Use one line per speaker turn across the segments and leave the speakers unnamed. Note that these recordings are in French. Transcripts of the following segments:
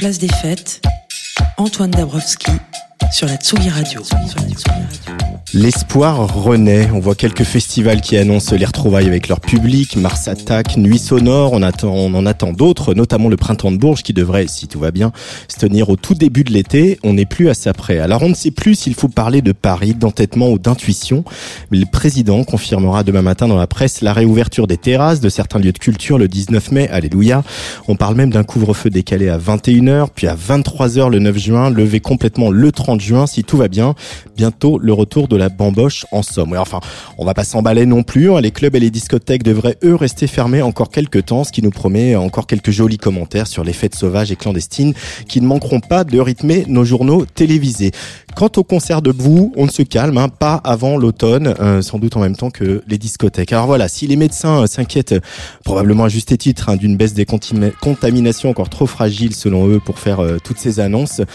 Place des fêtes, Antoine Dabrowski sur la Tsugi Radio.
L'espoir renaît. On voit quelques festivals qui annoncent les retrouvailles avec leur public. Mars Attack, Nuit Sonore. On, attend, on en attend d'autres, notamment le Printemps de Bourges qui devrait, si tout va bien, se tenir au tout début de l'été. On n'est plus à ça près. Alors on ne sait plus s'il faut parler de Paris, d'entêtement ou d'intuition. Le président confirmera demain matin dans la presse la réouverture des terrasses de certains lieux de culture le 19 mai. Alléluia. On parle même d'un couvre-feu décalé à 21h, puis à 23h le 9 juin, levé complètement le 30 juin si tout va bien. Bientôt le retour de la bamboche en somme. enfin, on va pas s'emballer non plus. Hein. Les clubs et les discothèques devraient eux rester fermés encore quelques temps, ce qui nous promet encore quelques jolis commentaires sur les fêtes sauvages et clandestines qui ne manqueront pas de rythmer nos journaux télévisés. Quant au concert de boue, on ne se calme, hein, pas avant l'automne, euh, sans doute en même temps que les discothèques. Alors voilà, si les médecins euh, s'inquiètent probablement à juste titre hein, d'une baisse des contaminations encore trop fragiles selon eux pour faire euh, toutes ces annonces,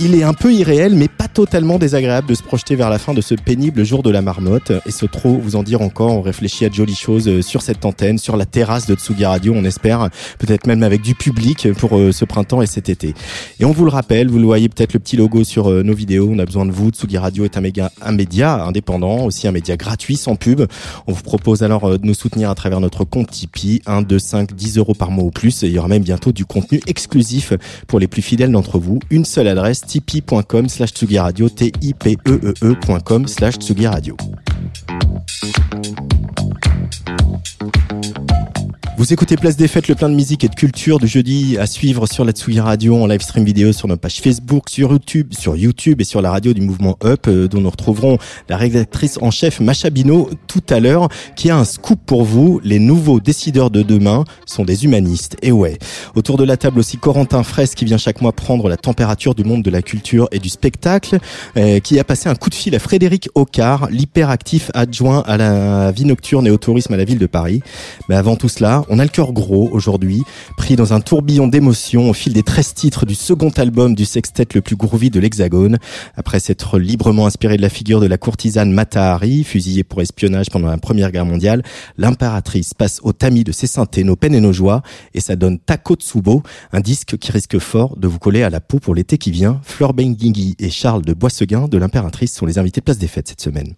il est un peu irréel, mais pas totalement désagréable de se projeter vers la fin de ce pénible jour de la marmotte. Et ce trop vous en dire encore, on réfléchit à de jolies choses euh, sur cette antenne, sur la terrasse de Tsugi Radio, on espère, peut-être même avec du public pour euh, ce printemps et cet été. Et on vous le rappelle, vous le voyez peut-être le petit logo sur euh, nos vidéos, on a besoin de vous. Tsugi Radio est un média, indépendant, aussi un média gratuit, sans pub. On vous propose alors de nous soutenir à travers notre compte Tipeee, 1, 2, 5, 10 euros par mois ou plus. Il y aura même bientôt du contenu exclusif pour les plus fidèles d'entre vous. Une seule adresse, tipeee.com slash tsugiradio, t-i-p-e-e-e.com slash tsugiradio. Vous écoutez Place des Fêtes, le plein de musique et de culture du jeudi à suivre sur la Tsugi Radio en live stream vidéo sur notre page Facebook, sur YouTube, sur YouTube et sur la radio du mouvement Up, euh, dont nous retrouverons la rédactrice en chef Macha Bino tout à l'heure, qui a un scoop pour vous. Les nouveaux décideurs de demain sont des humanistes. Et ouais. Autour de la table aussi Corentin Fraisse qui vient chaque mois prendre la température du monde de la culture et du spectacle, euh, qui a passé un coup de fil à Frédéric Ocard, l'hyperactif adjoint à la vie nocturne et au tourisme à la ville de Paris. Mais avant tout cela, on a le cœur gros aujourd'hui, pris dans un tourbillon d'émotions au fil des 13 titres du second album du sextet le plus groovy de l'Hexagone. Après s'être librement inspiré de la figure de la courtisane Mata Hari, fusillée pour espionnage pendant la Première Guerre mondiale, l'impératrice passe au tamis de ses synthés, nos peines et nos joies, et ça donne Tako Tsubo, un disque qui risque fort de vous coller à la peau pour l'été qui vient. Fleur Benguigui et Charles de Boisseguin de l'impératrice sont les invités de Place des Fêtes cette semaine.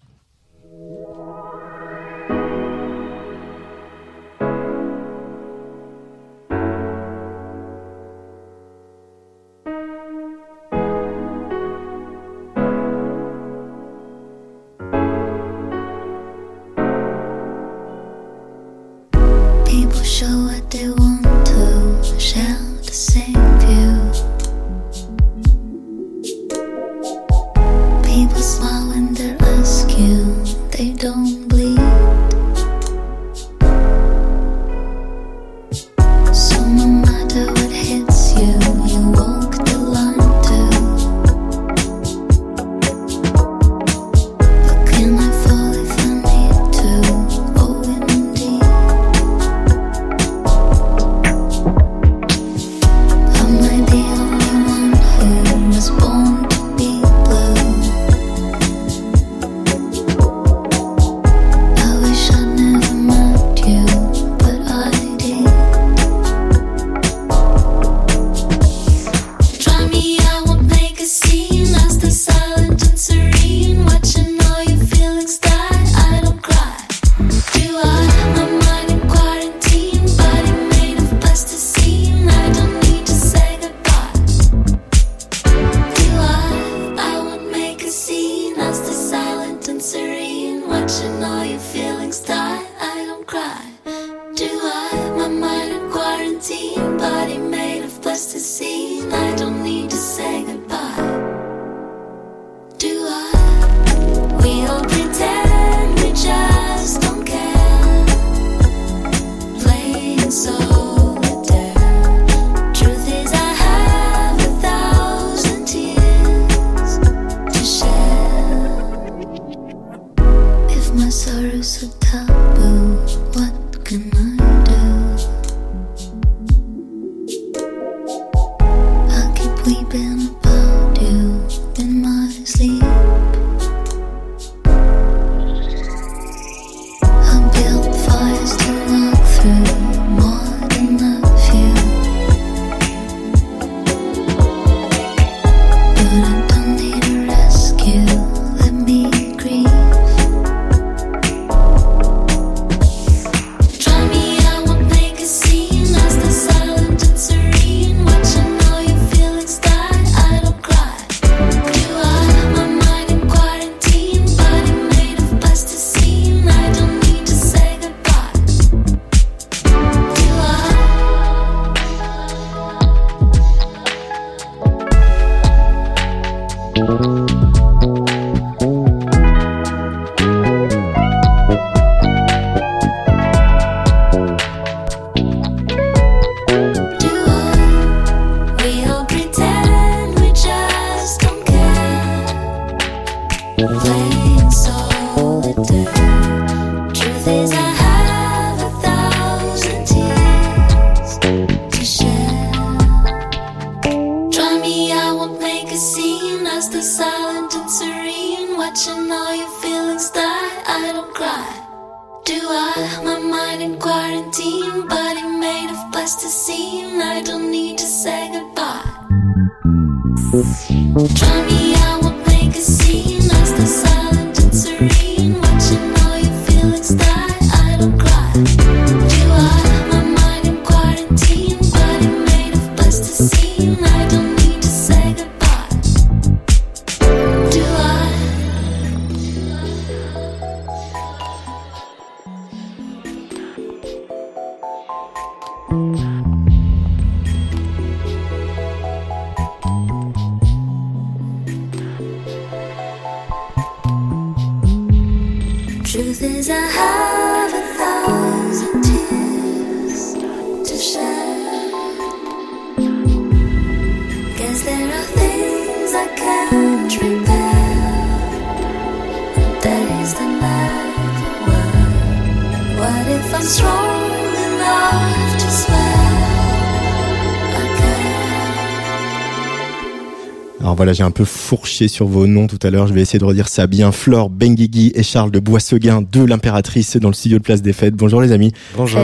J'ai un peu fourché sur vos noms tout à l'heure. Je vais essayer de redire ça bien. Flore Benguigui et Charles de Boisseguin de l'Impératrice dans le studio de Place des Fêtes. Bonjour les amis.
Bonjour.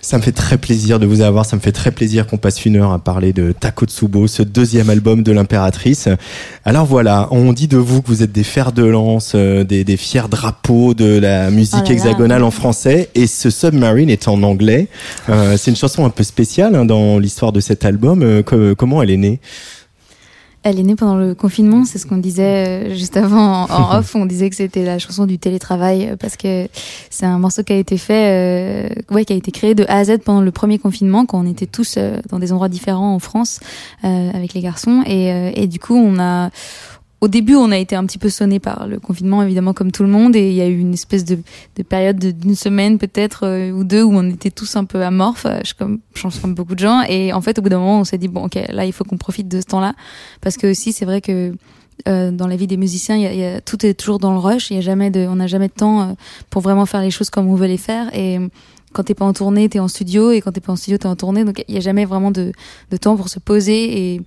Ça me fait très plaisir de vous avoir. Ça me fait très plaisir qu'on passe une heure à parler de Takotsubo, ce deuxième album de l'Impératrice. Alors voilà, on dit de vous que vous êtes des fers de lance, euh, des, des fiers drapeaux de la musique oh hexagonale en français. Et ce Submarine est en anglais. Euh, c'est une chanson un peu spéciale hein, dans l'histoire de cet album. Euh, comment elle est née?
Elle est née pendant le confinement, c'est ce qu'on disait euh, juste avant en, off. On disait que c'était la chanson du télétravail euh, parce que c'est un morceau qui a été fait, euh, ouais, qui a été créé de A à Z pendant le premier confinement quand on était tous dans des endroits différents en France avec les garçons et, et du coup on a au début, on a été un petit peu sonné par le confinement, évidemment, comme tout le monde, et il y a eu une espèce de, de période d'une semaine peut-être euh, ou deux où on était tous un peu amorphes, euh, je, comme, je pense comme beaucoup de gens. Et en fait, au bout d'un moment, on s'est dit bon, ok, là, il faut qu'on profite de ce temps-là, parce que aussi, c'est vrai que euh, dans la vie des musiciens, tout est toujours dans le rush. Y a jamais de, on n'a jamais de temps pour vraiment faire les choses comme on veut les faire. Et quand t'es pas en tournée, t'es en studio, et quand t'es pas en studio, t'es en tournée. Donc il y a jamais vraiment de, de temps pour se poser et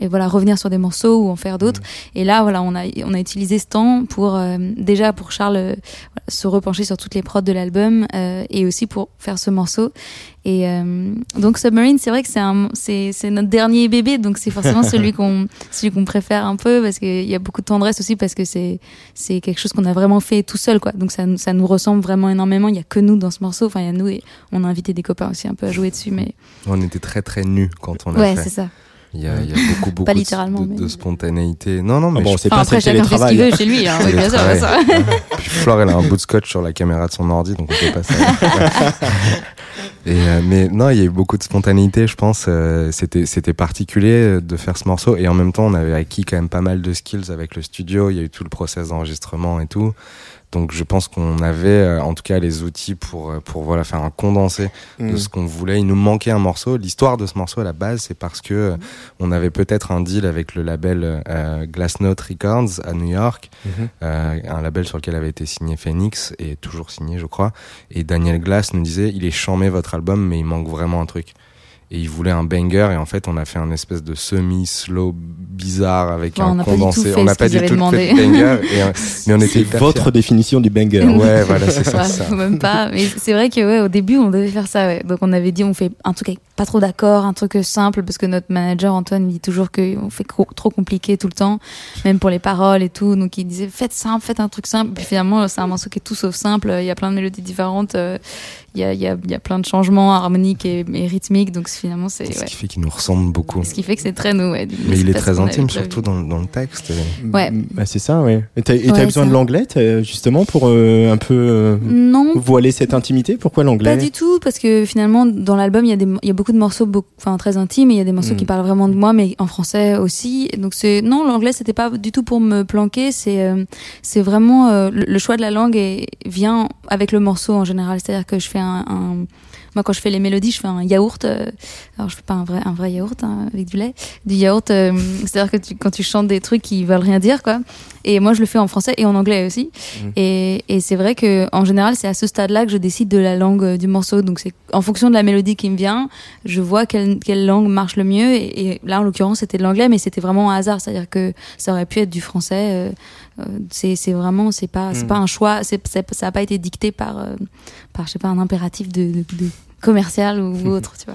et voilà revenir sur des morceaux ou en faire d'autres. Mmh. et là voilà on a on a utilisé ce temps pour euh, déjà pour Charles euh, se repencher sur toutes les prods de l'album euh, et aussi pour faire ce morceau. Et donc Submarine c'est vrai que c'est un c'est c'est notre dernier bébé donc c'est forcément celui qu'on celui qu'on préfère un peu parce qu'il y a beaucoup de tendresse aussi parce que c'est c'est quelque chose qu'on a vraiment fait tout seul quoi. Donc ça ça nous ressemble vraiment énormément. Il y a que nous dans ce morceau. Enfin il y a nous et on a invité des copains aussi un peu à jouer dessus mais
on était très très nus quand on a
ouais c'est ça
il y a, il y a beaucoup, beaucoup de, de, spontanéité. Non, non, mais
ah bon, c'est
pas après, chacun fait ce qu'il veut chez lui. Hein, oui, bien sûr, ça.
Puis Flore, elle a un bout de scotch sur la caméra de son ordi, donc on peut pas ça. Et euh, mais non, il y a eu beaucoup de spontanéité, je pense. Euh, c'était c'était particulier de faire ce morceau et en même temps, on avait acquis quand même pas mal de skills avec le studio. Il y a eu tout le process d'enregistrement et tout. Donc je pense qu'on avait euh, en tout cas les outils pour euh, pour voilà faire un condensé de
Mm.
ce qu'on voulait. Il nous manquait un morceau. L'histoire de ce morceau à la base, c'est parce que euh, on avait peut-être un deal avec le label euh, Glassnote Records à New York,
Mhm.
euh, un label sur lequel avait été signé Phoenix et toujours signé, je crois. Et Daniel Glass nous disait, il est charmé votre album, mais il manque vraiment un truc. Et il voulait un banger et en fait on a fait un espèce de semi slow bizarre avec
on
un
n'a pas du tout
condensé.
fait
on n'a
ce
pas du tout fait de banger. Et, euh, mais on était
votre
fiers.
définition du banger.
Ouais, voilà, c'est ça.
Ouais,
ça.
faut même pas. Mais c'est vrai que ouais, au début, on devait faire ça. Ouais. Donc on avait dit, on fait un truc avec pas trop d'accord, un truc simple, parce que notre manager Antoine dit toujours qu'on fait co- trop compliqué tout le temps, même pour les paroles et tout. Donc il disait, faites simple, faites un truc simple. Puis finalement, c'est un morceau qui est tout sauf simple. Il y a plein de mélodies différentes. Il y a, il y, a, il y a plein de changements harmoniques et, et rythmiques. Donc finalement, c'est
Ce
ouais.
qui fait qu'il nous ressemble beaucoup.
Ce qui fait que c'est très nous. Ouais.
Mais il est très intime, surtout dans, dans le texte. et-
Ouais.
Bah, c'est ça, ouais. Et t'as et
Ouais,
besoin
ça.
de l'anglais, justement, pour euh, un peu euh,
Non,
voiler cette intimité? Pourquoi l'anglais?
Pas du tout, parce que finalement, dans l'album, il y, a des- il y a beaucoup de morceaux beaucoup, très intimes, et il y a des morceaux
Mm.
qui parlent vraiment de moi, mais en français aussi. Donc, c'est, non, l'anglais, c'était pas du tout pour me planquer, c'est, euh, c'est vraiment, euh, le, choix de la langue est, vient avec le morceau en général. C'est-à-dire que je fais un, un- moi, quand je fais les mélodies, je fais un yaourt. euh, alors, je fais pas un vrai, un vrai yaourt hein, avec du lait, du yaourt. euh, c'est-à-dire que tu, quand tu chantes des trucs qui veulent rien dire, quoi. Et moi, je le fais en français et en anglais aussi.
Mm.
Et, et c'est vrai que en général, c'est à ce stade-là que je décide de la langue euh, du morceau. Donc, c'est en fonction de la mélodie qui me vient, je vois quelle, quelle langue marche le mieux. Et, et là, en l'occurrence, c'était de l'anglais, mais c'était vraiment un hasard. C'est-à-dire que ça aurait pu être du français. euh, c'est c'est vraiment, c'est pas, c'est
Mm.
pas un choix. C'est c'est- ça a pas été dicté par, euh, par je sais pas, un impératif de, de, de commercial ou autre, tu vois.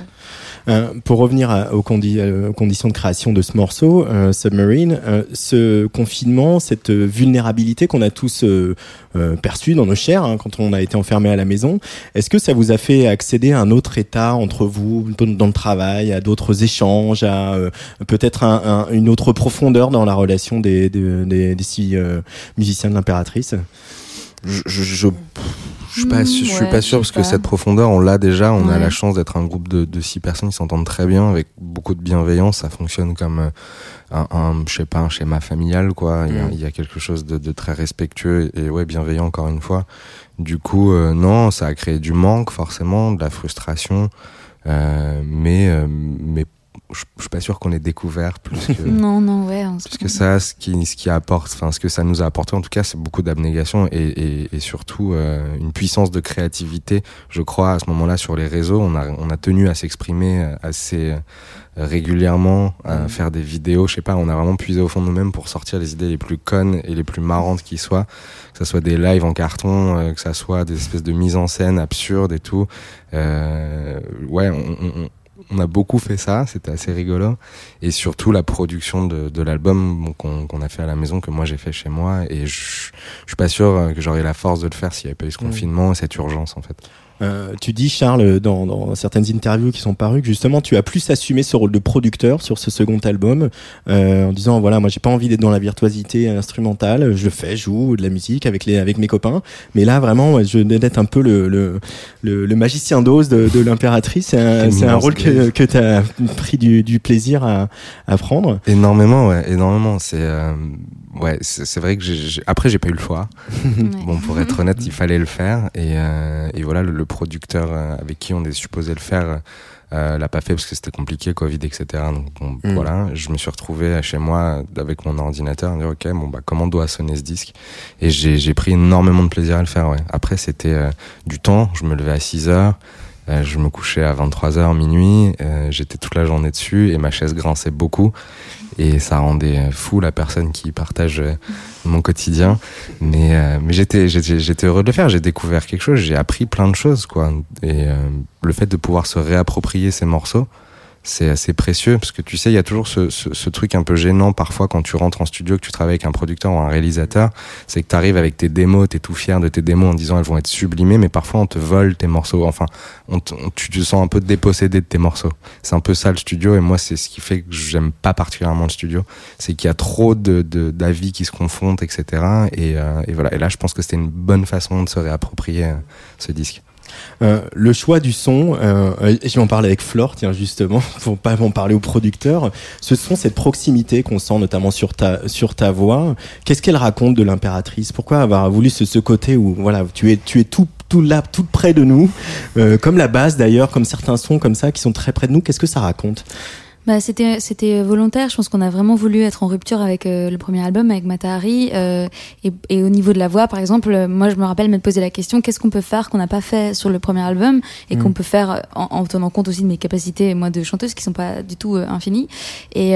Euh, pour revenir à- aux, condi- euh, aux conditions de création de ce morceau, euh, Submarine, euh, ce confinement, cette vulnérabilité qu'on a tous perçue dans nos chairs hein, quand on a été enfermé à la maison, est-ce que ça vous a fait accéder à un autre état entre vous, dans, dans le travail, à d'autres échanges, à euh, peut-être un- un- une autre profondeur dans la relation des, des, des- des six euh, musiciens de l'impératrice?
Je, je, je, je suis pas, je suis
ouais,
pas sûr parce que cette profondeur, on l'a déjà. On a la chance d'être un groupe de, de six personnes qui s'entendent très bien avec beaucoup de bienveillance. Ça fonctionne comme euh, un, un je sais pas, un schéma familial, quoi. Il y a,
Mm.
il y a quelque chose de, de très respectueux et, et ouais, bienveillant encore une fois. Du coup, euh, non, ça a créé du manque forcément, de la frustration, euh, mais euh, mais je, je suis pas sûr qu'on ait découvert plus que
Non, non, ouais.
parce que ça, ce qui, ce qui apporte, enfin, ce que ça nous a apporté, en tout cas, c'est beaucoup d'abnégation et, et, et surtout euh, une puissance de créativité. Je crois à ce moment-là sur les réseaux, on a, on a tenu à s'exprimer euh, assez euh, régulièrement, à
Mhm.
faire des vidéos. Je sais pas, on a vraiment puisé au fond de nous-mêmes pour sortir les idées les plus connes et les plus marrantes qui soient. Que ça soit des lives en carton, euh, que ça soit des espèces de mises en scène absurdes et tout. Euh, ouais, on, on, on- a beaucoup fait ça, c'était assez rigolo. Et surtout la production de, de l'album qu'on qu'on a fait à la maison, que moi j'ai fait chez moi. Et je, je suis pas sûr euh, que j'aurais la force de le faire s'il n'y avait pas eu ce
Mhm.
confinement et cette urgence en fait.
Euh, tu dis, Charles, dans, dans certaines interviews qui sont parues, que justement, tu as plus assumé ce rôle de producteur sur ce second album, euh, en disant, voilà, moi, j'ai pas envie d'être dans la virtuosité instrumentale, je fais, je joue de la musique avec les, avec mes copains, mais là, vraiment, je vais d'être un peu le, le, le, le magicien d'ose de, de l'impératrice. C'est un, c'est un rôle que, que tu as pris du, du plaisir à, à prendre.
Énormément, ouais, énormément. C'est euh, ouais, c'est c'est vrai que j'ai- j'ai- après j'ai pas eu le choix. Bon, pour être honnête, il fallait le faire. Et, euh, et voilà, le, le producteur euh, avec qui on est supposé le faire euh, l'a pas fait parce que c'était compliqué, Covid, etc. Donc bon,
Mm.
voilà, je me suis retrouvé chez moi avec mon ordinateur, à dire ok, bon bah comment doit sonner ce disque? Et j'ai j'ai pris énormément de plaisir à le faire. Ouais. Après, c'était euh, du temps. Je me levais à 6 heures. euh, je me couchais à 23h, minuit, euh, j'étais toute la journée dessus et ma chaise grinçait beaucoup et ça rendait fou la personne qui partage euh, mon quotidien. Mais, euh, mais j'étais, j'étais, heureux de le faire. J'ai découvert quelque chose. J'ai appris plein de choses, quoi. Et euh, le fait de pouvoir se réapproprier ces morceaux, c'est assez précieux parce que tu sais, il y a toujours ce, ce, ce truc un peu gênant parfois quand tu rentres en studio, que tu travailles avec un producteur ou un réalisateur, c'est que tu arrives avec tes démos, t'es tout fier de tes démos en disant elles vont être sublimées, mais parfois on te vole tes morceaux. Enfin, on tu te sens un peu dépossédé de tes morceaux. C'est un peu ça le studio et moi c'est ce qui fait que j'aime pas particulièrement le studio, c'est qu'il y a trop de de- d'avis qui se confrontent, etc. Et, euh, et voilà. Et là, je pense que c'était une bonne façon de se réapproprier euh, ce disque.
Euh, le choix du son, euh, je vais en parler avec Flore, tiens justement, pour pas en parler au producteur. Ce son, cette proximité qu'on sent notamment sur ta sur ta voix. Qu'est-ce qu'elle raconte de l'impératrice? Pourquoi avoir voulu ce, ce côté où voilà, tu es tu es tout tout là, tout près de nous, euh, comme la basse d'ailleurs, comme certains sons comme ça qui sont très près de nous. Qu'est-ce que ça raconte?
Bah, c'était c'était volontaire. Je pense qu'on a vraiment voulu être en rupture avec euh, le premier album, avec Matahari. Euh, et, et, au niveau de la voix, par exemple, euh, moi je me rappelle m'être posé la question qu'est-ce qu'on peut faire qu'on n'a pas fait sur le premier album et mm. qu'on peut faire en, en, tenant compte aussi de mes capacités moi de chanteuse qui sont pas du tout euh, infinies. Et,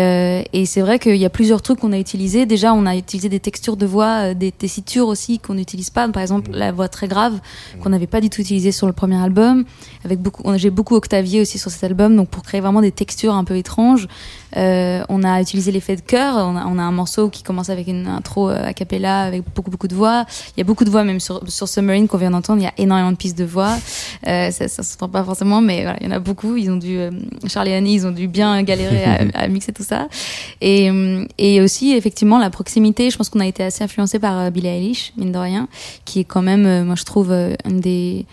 et c'est vrai qu'il y a plusieurs trucs qu'on a utilisés. Déjà, on a utilisé des textures de voix, des tessitures aussi qu'on n'utilise pas. Par exemple, mm. la voix très grave qu'on n'avait pas du tout utilisée sur le premier album. Avec beaucoup, j'ai beaucoup octavié aussi sur cet album, donc pour créer vraiment des textures un peu étranges euh, on a utilisé l'effet de chœur. On a, on a, un morceau qui commence avec une intro euh, a cappella avec beaucoup beaucoup de voix. Il y a beaucoup de voix même sur, sur Submarine qu'on vient d'entendre. Il y a énormément de pistes de voix. Euh, ça, ça se pas forcément, mais voilà, il y en a beaucoup. Ils ont dû euh, Charlie et Annie, ils ont dû bien galérer à, à, mixer tout ça. Et, et aussi effectivement la proximité. Je pense qu'on a été assez influencé par Billie Eilish, mine de rien, qui est quand même, moi je trouve, une des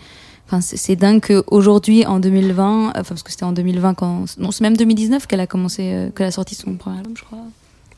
c'est dingue qu'aujourd'hui, en 2020, enfin, parce que c'était en 2020 quand, non, c'est même 2019 qu'elle a commencé, euh, qu'elle a sorti son premier album, je crois.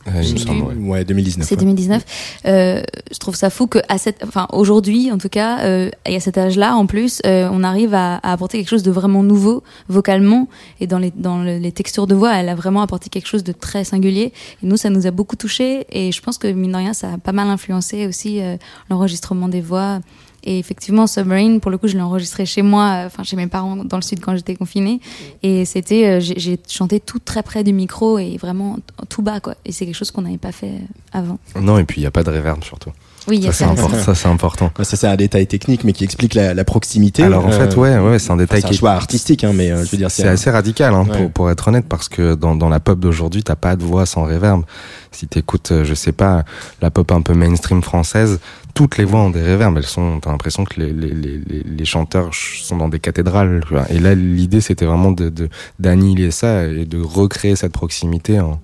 Euh, ouais. 2019.
C'est 2019. Euh, je trouve ça fou que à cette, enfin aujourd'hui en tout cas, euh, et à cet âge-là en plus, euh, on arrive à, à, apporter quelque chose de vraiment nouveau vocalement et dans les dans les textures de voix, elle a vraiment apporté quelque chose de très singulier. Et nous, ça nous a beaucoup touché et je pense que mine de rien, ça a pas mal influencé aussi euh, l'enregistrement des voix. Et effectivement, Submarine, pour le coup, je l'ai enregistré chez moi, euh, enfin chez mes parents dans le sud quand j'étais confinée. Et c'était, euh, j'ai chanté tout très près du micro et vraiment tout bas, quoi. Et c'est quelque chose qu'on n'avait pas fait euh, avant.
Non, et puis il n'y a pas de reverb surtout.
Oui,
ça, c'est important. Ça, c'est important.
Ça, c'est un détail technique, mais qui explique la, la proximité.
Alors, en fait, ouais, ouais, c'est un détail
qui est choix artistique, hein, mais je veux dire,
c'est assez radical, hein, ouais. pour, pour être honnête, parce que dans, dans la pop d'aujourd'hui, t'as pas de voix sans reverb. Si t'écoutes, je sais pas, la pop un peu mainstream française, toutes les voix ont des réverbes. Elles sont, t'as l'impression que les, les, les, les, chanteurs sont dans des cathédrales. Et là, l'idée, c'était vraiment de, de, d'annihiler ça et de recréer cette proximité en,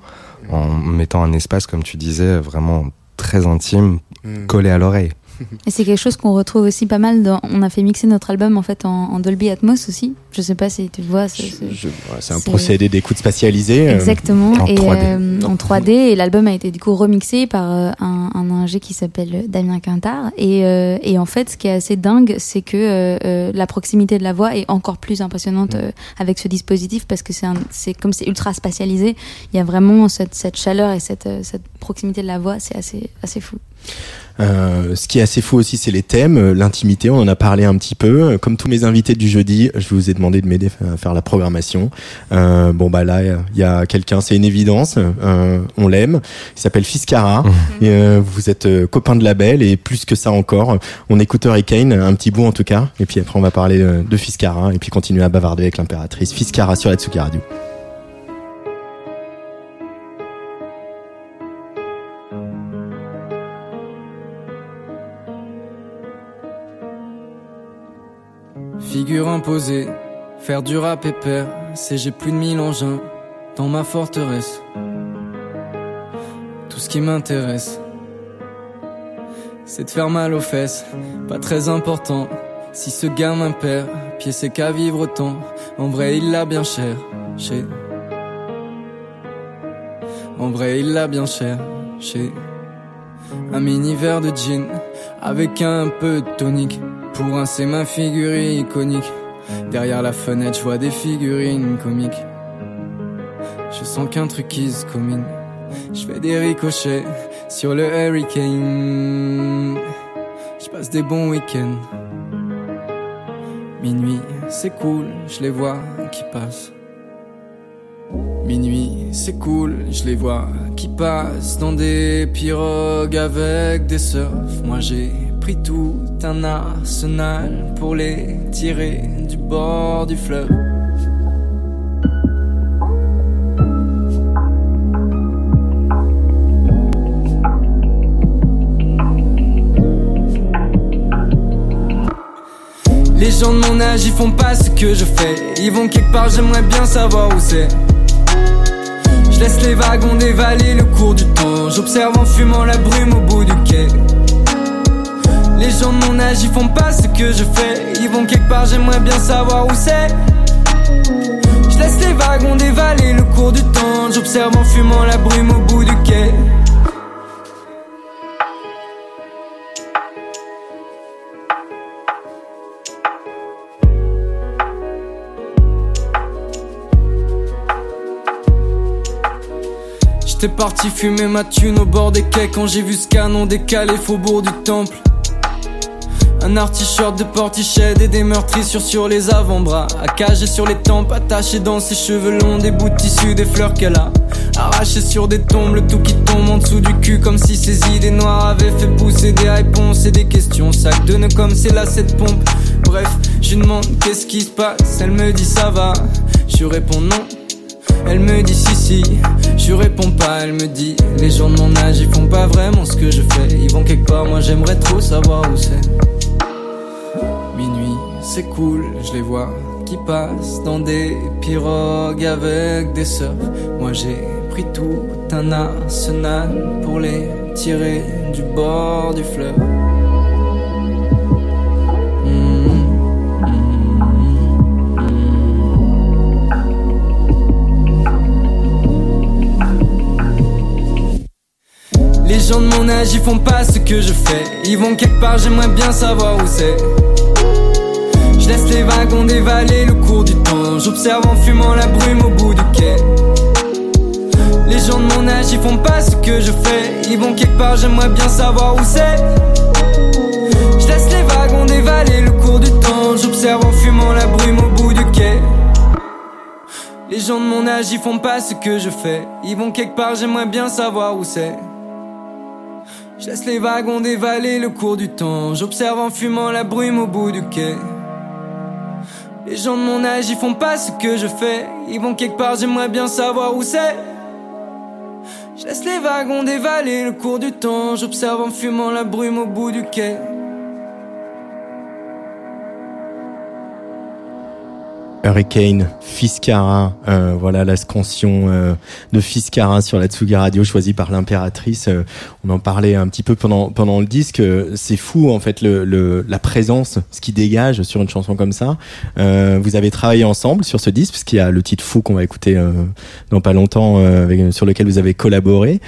en mettant un espace, comme tu disais, vraiment très intime, mmh. collé à l'oreille.
Et c'est quelque chose qu'on retrouve aussi pas mal dans. On a fait mixer notre album en fait en, en Dolby Atmos aussi. Je sais pas si tu vois.
C'est un procédé d'écoute spatialisé.
Euh, Exactement. En et 3D. Euh, en 3D. Et l'album a été du coup remixé par euh, un, un ingé qui s'appelle Damien Quintard. Et, et en fait, ce qui est assez dingue, c'est que la proximité de la voix est encore plus impressionnante mmh. avec ce dispositif parce que c'est comme c'est ultra spatialisé. Il y a vraiment cette, cette chaleur et cette, cette proximité de la voix. C'est assez, assez fou.
Euh, ce qui est assez fou aussi, c'est les thèmes, euh, l'intimité. On en a parlé un petit peu. Comme tous mes invités du jeudi, je vous ai demandé de m'aider à faire la programmation. Euh, bon bah là, il y a quelqu'un, c'est une évidence. Euh, on l'aime. Il s'appelle Fiscara. Mmh. Et, euh, vous êtes euh, copain de label et plus que ça encore. On écoute Hurricane, un petit bout en tout cas. Et puis après, on va parler de, de Fiscara et puis continuer à bavarder avec l'impératrice. Fiscara sur Atsuki Radio.
Figure imposée, faire du rap et père, c'est j'ai plus de mille engins dans ma forteresse. Tout ce qui m'intéresse, c'est de faire mal aux fesses, pas très important. Si ce gamin perd, pied c'est qu'à vivre autant. En vrai, il l'a bien cher, chez. En vrai, il l'a bien cher, chez. Un mini verre de gin avec un peu de tonique pour un, c'est ma figure iconique. Derrière la fenêtre, je vois des figurines comiques. Je sens qu'un truc qui se. Je fais des ricochets sur le hurricane. Je passe des bons week-ends. Minuit, c'est cool, je les vois qui passent. Minuit, c'est cool, je les vois qui passent dans des pirogues avec des surfs. Moi j'ai pris tout un arsenal pour les tirer du bord du fleuve. Les gens de mon âge, ils font pas ce que je fais. Ils vont quelque part, j'aimerais bien savoir où c'est. Je laisse les wagons dévaler le cours du temps. J'observe en fumant la brume au bout du quai. Les gens de mon âge, ils font pas ce que je fais. Ils vont quelque part, j'aimerais bien savoir où c'est. Je laisse les wagons dévaler le cours du temps. J'observe en fumant la brume au bout du quai. J'étais parti fumer ma thune au bord des quais quand j'ai vu ce canon décalé faubourg du temple. Un artichaut de portichet et des meurtrissures sur les avant-bras. Accagé sur les tempes, attaché dans ses cheveux longs, des bouts de tissu, des fleurs qu'elle a. Arraché sur des tombes, le tout qui tombe en dessous du cul, comme si ses idées noires avaient fait pousser des réponses et des questions. Sac de nœuds comme c'est là cette pompe. Bref, je demande qu'est-ce qui se passe, elle me dit ça va. Je réponds non, elle me dit si si, je réponds pas, elle me dit. Les gens de mon âge ils font pas vraiment ce que je fais. Ils vont quelque part, moi j'aimerais trop savoir où c'est. Minuit, c'est cool, je les vois qui passent dans des pirogues avec des surfs Moi j'ai pris tout un arsenal pour les tirer du bord du fleuve Les gens de mon âge, ils font pas ce que je fais. Ils vont quelque part, j'aimerais bien savoir où c'est. Je laisse les wagons dévaler le cours du temps. J'observe en fumant la brume au bout du quai. Les gens de mon âge, ils font pas ce que je fais. Ils vont quelque part, j'aimerais bien savoir où c'est. Je laisse les wagons dévaler le cours du temps. J'observe en fumant la brume au bout du quai. Les gens de mon âge, ils font pas ce que je fais. Ils vont quelque part, j'aimerais bien savoir où c'est. Je les wagons dévaler le cours du temps. J'observe en fumant la brume au bout du quai. Les gens de mon âge, ils font pas ce que je fais. Ils vont quelque part, j'aimerais bien savoir où c'est. Je les wagons dévaler le cours du temps. J'observe en fumant la brume au bout du quai.
Hurricane, Fiscara, euh, voilà la scansion euh, de Fiscara sur la Tsugi Radio choisie par l'impératrice. Euh, on en parlait un petit peu pendant pendant le disque. Euh, c'est fou en fait le, le, la présence, ce qui dégage sur une chanson comme ça. Euh, vous avez travaillé ensemble sur ce disque puisqu'il y a le titre fou qu'on va écouter dans pas longtemps, avec, sur lequel vous avez collaboré.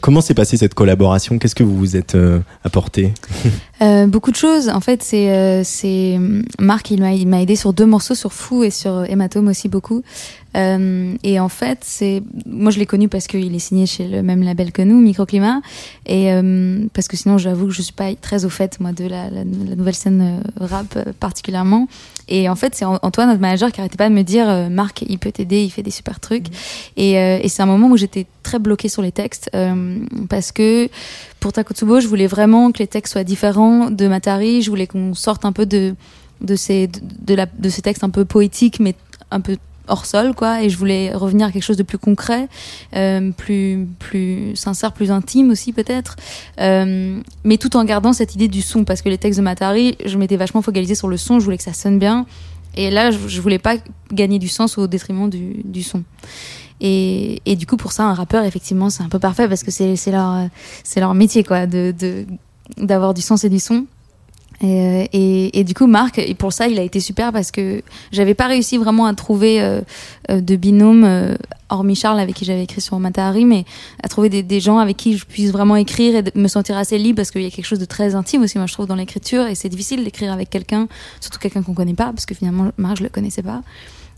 comment s'est passée cette collaboration? Qu'est-ce que vous vous êtes apporté?
Beaucoup de choses. En fait, c'est c'est Marc il m'a il m'a aidé sur deux morceaux sur Fou et sur Hématome aussi beaucoup. Euh, et en fait, c'est moi je l'ai connu parce qu'il est signé chez le même label que nous, Microclimat, et euh, parce que sinon j'avoue que je suis pas très au fait moi de la, la, la nouvelle scène euh, rap particulièrement. Et en fait, c'est Antoine notre manager qui arrêtait pas de me dire Marc, il peut t'aider, il fait des super trucs. Et, et c'est un moment où j'étais très bloquée sur les textes parce que pour Takotsubo, je voulais vraiment que les textes soient différents de Matari. Je voulais qu'on sorte un peu de de ces de, de, la, de ces textes un peu poétiques mais un peu hors sol quoi et je voulais revenir à quelque chose de plus concret euh, plus plus sincère plus intime aussi peut-être. Euh, mais tout en gardant cette idée du son parce que les textes de Matari je m'étais vachement focalisée sur le son je voulais que ça sonne bien et là je, voulais pas gagner du sens au détriment du, du son. Et, et du coup pour ça un rappeur effectivement c'est un peu parfait parce que c'est leur leur métier quoi de d'avoir du sens et du son et, et, et, du coup, Marc, et pour ça, il a été super parce que j'avais pas réussi vraiment à trouver euh, de binôme, euh, hormis Charles avec qui j'avais écrit sur Matahari, mais à trouver des, des, gens avec qui je puisse vraiment écrire et me sentir assez libre parce qu'il y a quelque chose de très intime aussi, moi je trouve, dans l'écriture et c'est difficile d'écrire avec quelqu'un, surtout quelqu'un qu'on connaît pas, parce que finalement, Marc, je le connaissais pas.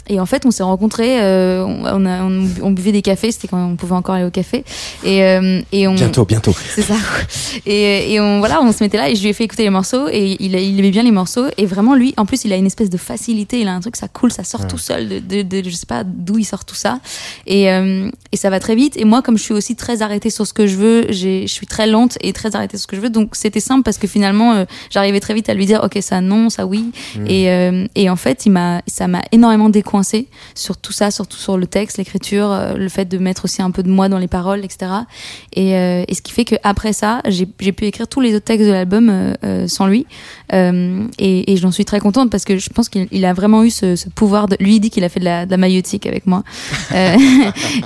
Et en fait, on s'est rencontrés, euh, on, a, on, on, buvait des cafés, c'était quand on pouvait encore aller au café. Et, euh, et on,
bientôt, bientôt.
C'est ça. Et, et on, voilà, on se mettait là et je lui ai fait écouter les morceaux et il, il aimait bien les morceaux. Et vraiment, lui, en plus, il a une espèce de facilité, il a un truc, ça coule, ça sort ouais. tout seul, de, de, de, je sais pas d'où il sort tout ça. Et, euh, et ça va très vite. Et moi, comme je suis aussi très arrêtée sur ce que je veux, je suis très lente et très arrêtée sur ce que je veux. Donc c'était simple parce que finalement, euh, j'arrivais très vite à lui dire, ok, ça non, ça oui. Mmh. Et, euh, et en fait, il m'a, ça m'a énormément découvert coincée sur tout ça, surtout sur le texte, l'écriture, euh, le fait de mettre aussi un peu de moi dans les paroles, etc. Et, euh, et ce qui fait que après ça, j'ai pu écrire tous les autres textes de l'album euh, sans lui. et, j'en suis très contente parce que je pense qu'il a vraiment eu ce, pouvoir. De... Lui il dit qu'il a fait de la, de maïotique avec moi.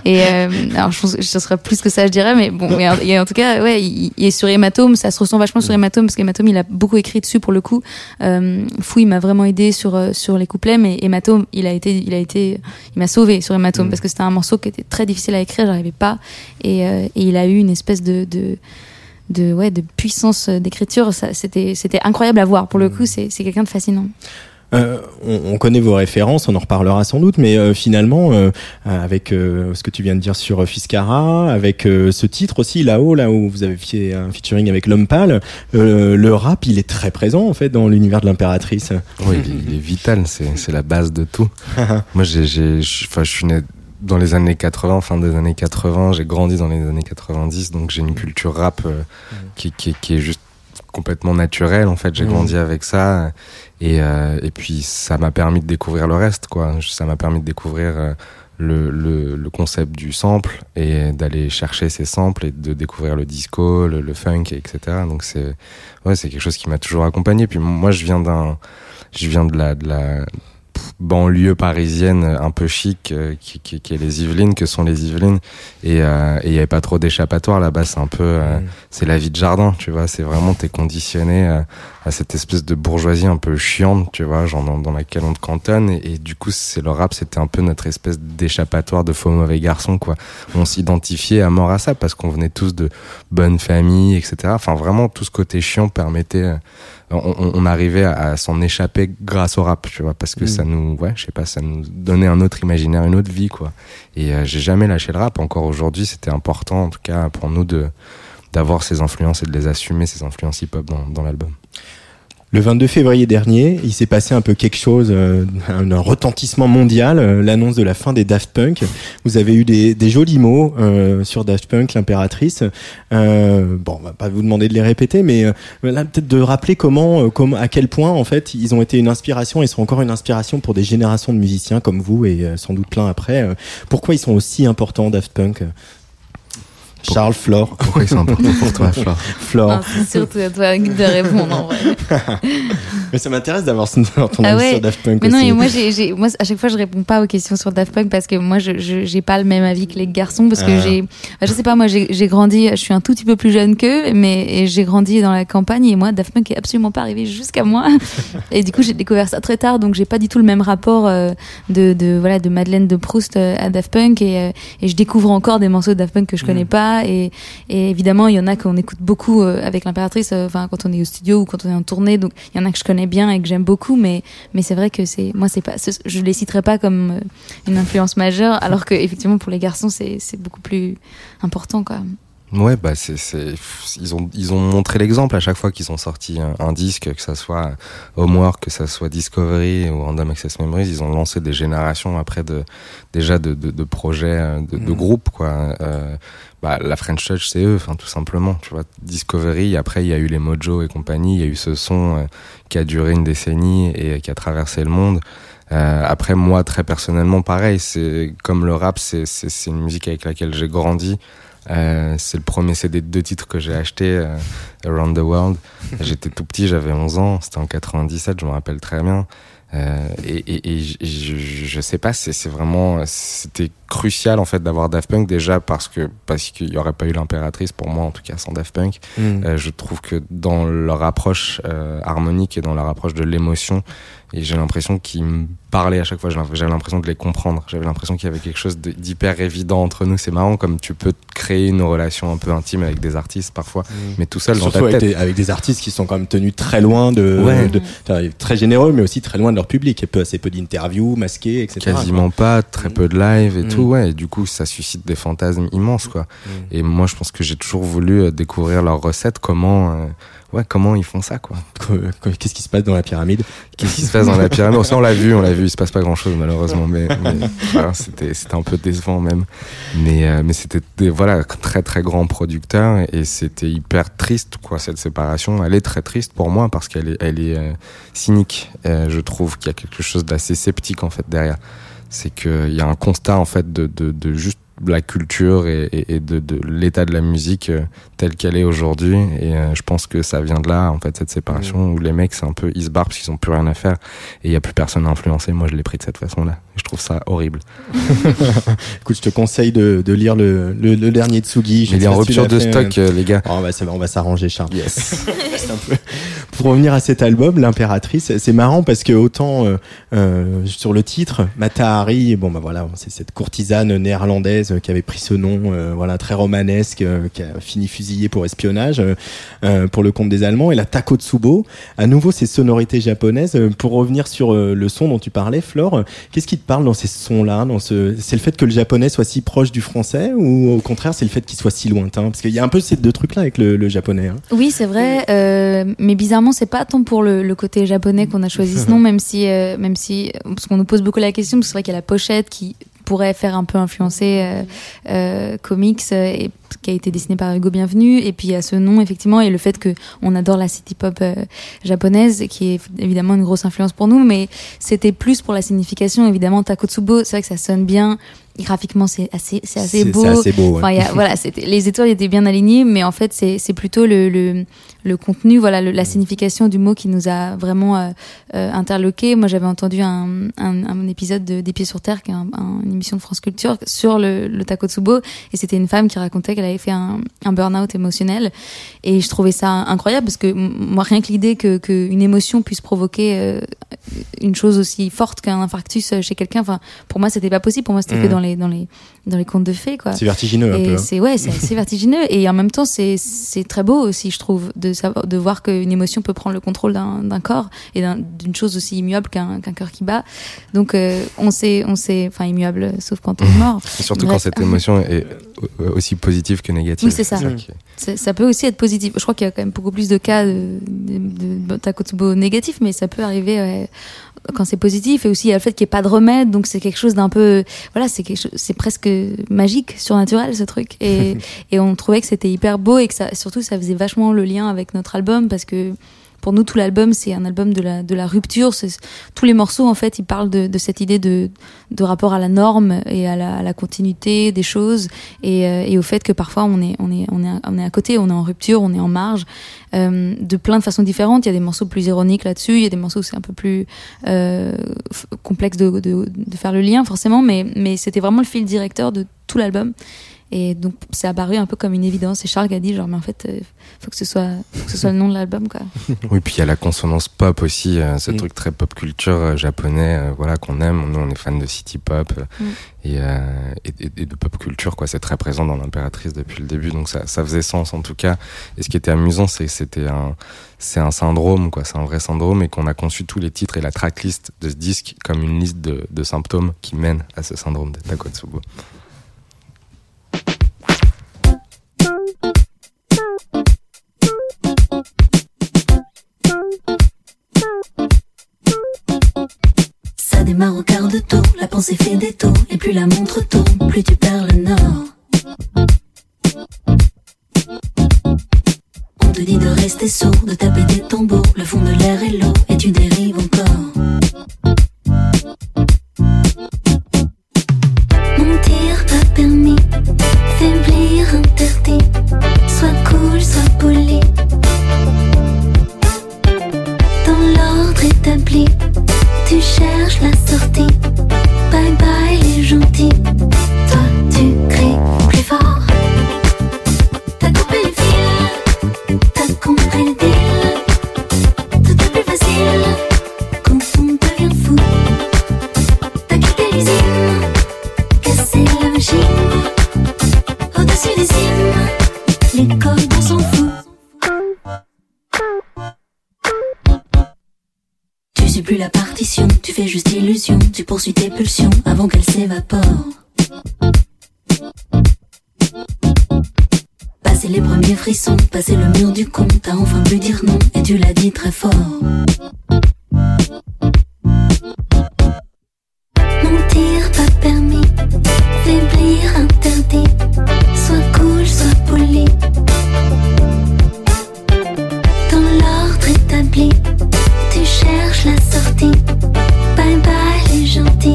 et alors je pense que ce serait plus que ça, je dirais, mais bon, en, tout cas, ouais, il, il, est sur Hématome, ça se ressent vachement sur Hématome parce qu'Hématome il a beaucoup écrit dessus pour le coup. Fouille m'a vraiment aidé sur sur les couplets, mais Hématome il a été il a été il m'a sauvé sur Hématome mm. parce que c'était un morceau qui était très difficile à écrire, j'arrivais pas et, euh, et, il a eu une espèce de, de de ouais de puissance d'écriture c'était c'était incroyable à voir pour le mm. coup c'est c'est quelqu'un de fascinant
euh, on, connaît vos références, on en reparlera sans doute, mais euh, finalement, euh, avec ce que tu viens de dire sur Fiscara, avec ce titre aussi là-haut, là où vous avez fait un featuring avec l'homme pâle, le rap, il est très présent en fait dans l'univers de l'impératrice.
Oui, il est, vital, c'est la base de tout. Moi, je suis né dans les années 80, fin des années 80, j'ai grandi dans les années 90, donc j'ai une culture rap qui, qui, qui est juste complètement naturelle en fait j'ai grandi avec ça et, euh, et puis ça m'a permis de découvrir le reste, quoi. Ça m'a permis de découvrir euh, le, le, le, concept du sample et d'aller chercher ces samples et de découvrir le disco, le, le funk, etc. Donc c'est ouais, c'est quelque chose qui m'a toujours accompagné. Puis moi, je viens d'un, je viens de la, de la banlieue parisienne un peu chic euh, qui, qui, qui, est les Yvelines que sont les Yvelines. Et euh, il y avait pas trop d'échappatoire là-bas c'est un peu euh, mm. c'est la vie de jardin tu vois. C'est vraiment t'es conditionné à cette espèce de bourgeoisie un peu chiante tu vois genre dans, laquelle on te cantonne. Et, du coup c'est le rap c'était un peu notre espèce d'échappatoire de faux mauvais garçons quoi. On s'identifiait à mort à ça parce qu'on venait tous de bonnes familles etc enfin vraiment tout ce côté chiant permettait on, arrivait à, s'en échapper grâce au rap, tu vois, parce que mm. ça nous, ouais, je sais pas, ça nous donnait un autre imaginaire, une autre vie, quoi. Et euh, j'ai jamais lâché le rap. Encore aujourd'hui, c'était important, en tout cas pour nous, de d'avoir ces influences et de les assumer, ces influences hip-hop dans, dans l'album.
Le 22 février dernier, il s'est passé un peu quelque chose, euh, un, retentissement mondial, euh, l'annonce de la fin des Daft Punk. Vous avez eu des, des jolis mots euh, sur Daft Punk, l'impératrice. bon, on va pas vous demander de les répéter, mais peut-être de rappeler comment, comment, à quel point en fait ils ont été une inspiration et sont encore une inspiration pour des générations de musiciens comme vous et sans doute plein après. pourquoi ils sont aussi importants Daft Punk? Charles, Flore.
Pourquoi ils sont importants pour toi, Flore
Flore.
C'est surtout à toi de répondre en vrai.
mais ça m'intéresse d'avoir ton ah avis sur Daft Punk.
Mais non, et moi, à chaque fois, je réponds pas aux questions sur Daft Punk parce que moi, je, j'ai pas le même avis que les garçons parce que ah. j'ai, je sais pas, moi, j'ai, grandi, je suis un tout petit peu plus jeune qu'eux, mais j'ai grandi dans la campagne et moi, Daft Punk est absolument pas arrivé jusqu'à moi. et du coup, j'ai découvert ça très tard, donc j'ai pas du tout le même rapport euh, de, de, voilà, de Madeleine de Proust euh, à Daft Punk et, euh, et je découvre encore des morceaux de Daft Punk que je connais mm. pas et, évidemment il y en a qu'on écoute beaucoup euh, avec l'impératrice euh, enfin quand on est au studio ou quand on est en tournée. Donc il y en a que je connais bien et que j'aime beaucoup mais mais c'est vrai que c'est moi c'est pas je les citerai pas comme euh, une influence majeure alors que effectivement pour les garçons c'est c'est beaucoup plus important quoi
Ouais, bah c'est, c'est, ils ont, ils ont montré l'exemple à chaque fois qu'ils ont sorti un, disque, que ça soit Homework, que ça soit Discovery ou Random Access Memories, ils ont lancé des générations après de, déjà de, de, de projets, de, de mm. groupes, quoi. Euh, bah, la French Touch, c'est eux, enfin, tout simplement, tu vois. Discovery, après, il y a eu les Mojo et compagnie, il y a eu ce son euh, qui a duré une décennie et qui a traversé le monde. Euh, après, moi, très personnellement, pareil, c'est comme le rap, c'est, c'est, c'est une musique avec laquelle j'ai grandi. Euh, c'est le premier CD de deux titres que j'ai acheté, euh, Around the World. J'étais tout petit, j'avais 11 ans, c'était en 97, je me rappelle très bien. Euh, et, et, et je, je, sais pas, c'est vraiment, c'était crucial en fait d'avoir Daft Punk déjà parce que parce qu'il y aurait pas eu l'impératrice pour moi en tout cas sans Daft Punk. Mm. Euh, je trouve que dans leur approche euh, harmonique et dans leur approche de l'émotion, et j'ai l'impression qu'ils me parlaient à chaque fois. J'avais l'impression de les comprendre. J'avais l'impression qu'il y avait quelque chose d'hyper évident entre nous. C'est marrant comme tu peux créer une relation un peu intime avec des artistes parfois, mm. mais tout seul dans ta tête.
Avec, avec des artistes qui sont quand même tenus très loin de, de, très généreux, mais aussi très loin de leur public. Et peu, assez peu d'interviews, masquées, etc.
Quasiment pas, très peu de live et mm. tout. Ouais, et du coup, ça suscite des fantasmes immenses, quoi. Mm. Et moi, je pense que j'ai toujours voulu euh, découvrir leurs recettes, comment. Euh, ouais, comment ils font ça, quoi.
Qu'est-ce qui se passe dans la pyramide?
Qu'est-ce qui se passe dans la pyramide? On l'a vu, on l'a vu, il se passe pas grand-chose malheureusement, mais, c'était c'était un peu décevant même. Mais euh, mais c'était des voilà très très grands producteurs et c'était hyper triste quoi cette séparation. Elle est très triste pour moi parce qu'elle est elle est cynique. je trouve qu'il y a quelque chose d'assez sceptique en fait derrière c'est qu'il y a un constat en fait de, de, de juste la culture et, et, de, de l'état de la musique euh, telle qu'elle est aujourd'hui. Et euh, je pense que ça vient de là en fait cette séparation où les mecs c'est un peu ils se barrent parce qu'ils ont plus rien à faire. Et il y a plus personne à influencer. Moi je l'ai pris de cette façon là je trouve ça horrible.
Écoute je te conseille de, de lire le, le, le dernier Tsugi.
Il est en rupture de stock euh, les gars.
Oh, bah, ça, on va s'arranger Charles. Yes. Peu... pour revenir à cet album l'impératrice c'est marrant parce que autant euh, sur le titre Matahari bon bah voilà c'est cette courtisane néerlandaise qui avait pris ce nom, euh, voilà très romanesque, euh, qui a fini fusillé pour espionnage euh, pour le compte des Allemands. Et la Takotsubo, à nouveau ces sonorités japonaises. pour revenir sur le son dont tu parlais, Flore, qu'est-ce qui te parle dans ces sons-là Dans ce, c'est le fait que le japonais soit si proche du français, ou au contraire c'est le fait qu'il soit si lointain? Parce qu'il y a un peu ces deux trucs-là avec le, japonais. Hein.
Oui, c'est vrai, mais bizarrement c'est pas tant pour le, côté japonais qu'on a choisi ce nom, même si, même si, parce qu'on nous pose beaucoup la question, parce que c'est vrai qu'il y a la pochette qui pourrait faire un peu influencer euh, euh, comics euh, et qui a été dessiné par Hugo Bienvenu. Et puis à ce nom effectivement et le fait que on adore la city pop japonaise qui est évidemment une grosse influence pour nous. Mais c'était plus pour la signification évidemment Takotsubo. C'est vrai que ça sonne bien graphiquement c'est assez c'est assez beau,
assez beau
enfin, y a, voilà c'était les étoiles étaient bien alignées mais en fait c'est c'est plutôt le, le le contenu voilà la signification du mot qui nous a vraiment euh, euh interloqué. Moi j'avais entendu un, un, un épisode de des pieds sur terre qui est un, une émission de France Culture sur le, le takotsubo et c'était une femme qui racontait qu'elle avait fait un, un burn-out émotionnel. Et je trouvais ça incroyable parce que moi rien que l'idée que qu'une émotion puisse provoquer euh, une chose aussi forte qu'un infarctus chez quelqu'un enfin pour moi c'était pas possible. Pour moi c'était que mmh. dans les dans les dans les contes de fées quoi
c'est vertigineux un peu hein.
c'est ouais c'est assez vertigineux et en même temps c'est c'est très beau aussi je trouve de savoir de voir qu'une émotion peut prendre le contrôle d'un corps et d'une chose aussi immuable qu'un qu'un cœur qui bat donc euh, on sait on sait enfin immuable sauf quand on est mort
surtout quand cette émotion est aussi positive que négative
oui c'est ça ça peut aussi être positif je crois qu'il y a quand même beaucoup plus de cas de, de, de négatif mais ça peut arriver ouais, quand c'est positif et aussi il y a le fait qu'il n'y ait pas de remède donc c'est quelque chose d'un peu voilà c'est quelque chose c'est presque magique surnaturel ce truc. Et et on trouvait que c'était hyper beau et que ça surtout ça faisait vachement le lien avec notre album parce que pour nous tout l'album c'est un album de la rupture. Tous les morceaux en fait ils parlent de, cette idée de rapport à la norme et à la, continuité des choses et, euh, et au fait que parfois on est à côté on est en rupture on est en marge euh, de plein de façons différentes. Il y a des morceaux plus ironiques là-dessus il y a des morceaux où c'est un peu plus euh, complexe de, faire le lien forcément mais c'était vraiment le fil directeur de tout l'album et donc, c'est apparu un peu comme une évidence. Et Charles a dit, genre, mais en fait, il euh, faut que ce soit, faut que ce soit le nom de l'album, quoi.
oui, puis il y a la consonance pop aussi, euh, ce mm. truc très pop culture euh, japonais, voilà, qu'on aime. Nous, on est fans de city pop mm. et, et, et, de pop culture, quoi. C'est très présent dans l'impératrice depuis le début, donc ça, ça faisait sens en tout cas. Et ce qui était amusant, c'est que c'était un, c'est un syndrome, quoi. C'est un vrai syndrome et qu'on a conçu tous les titres et la tracklist de ce disque comme une liste de, de symptômes qui mènent à ce syndrome de Takotsubo.
Ça démarre au quart de tour, la pensée fait des tours, et plus la montre tourne, plus tu perds le nord. On te dit de rester sourd, de taper des tombeaux, le fond de l'air est l'eau, et tu dérives encore. Mentir pas permis, faiblir interdit, sois cool, sois poli. Dans l'ordre établi, tu cherches la sortie. Bye bye les gentils, la partition, tu fais juste illusion, tu poursuis tes pulsions avant qu'elles s'évaporent. Passer les premiers frissons, passer le mur du con, t'as enfin pu dire non et tu l'as dit très fort. Mentir pas permis, faiblir interdit, sois cool, sois poli. Dans l'ordre établi, tu cherches la sortie. Bye bye les gentils,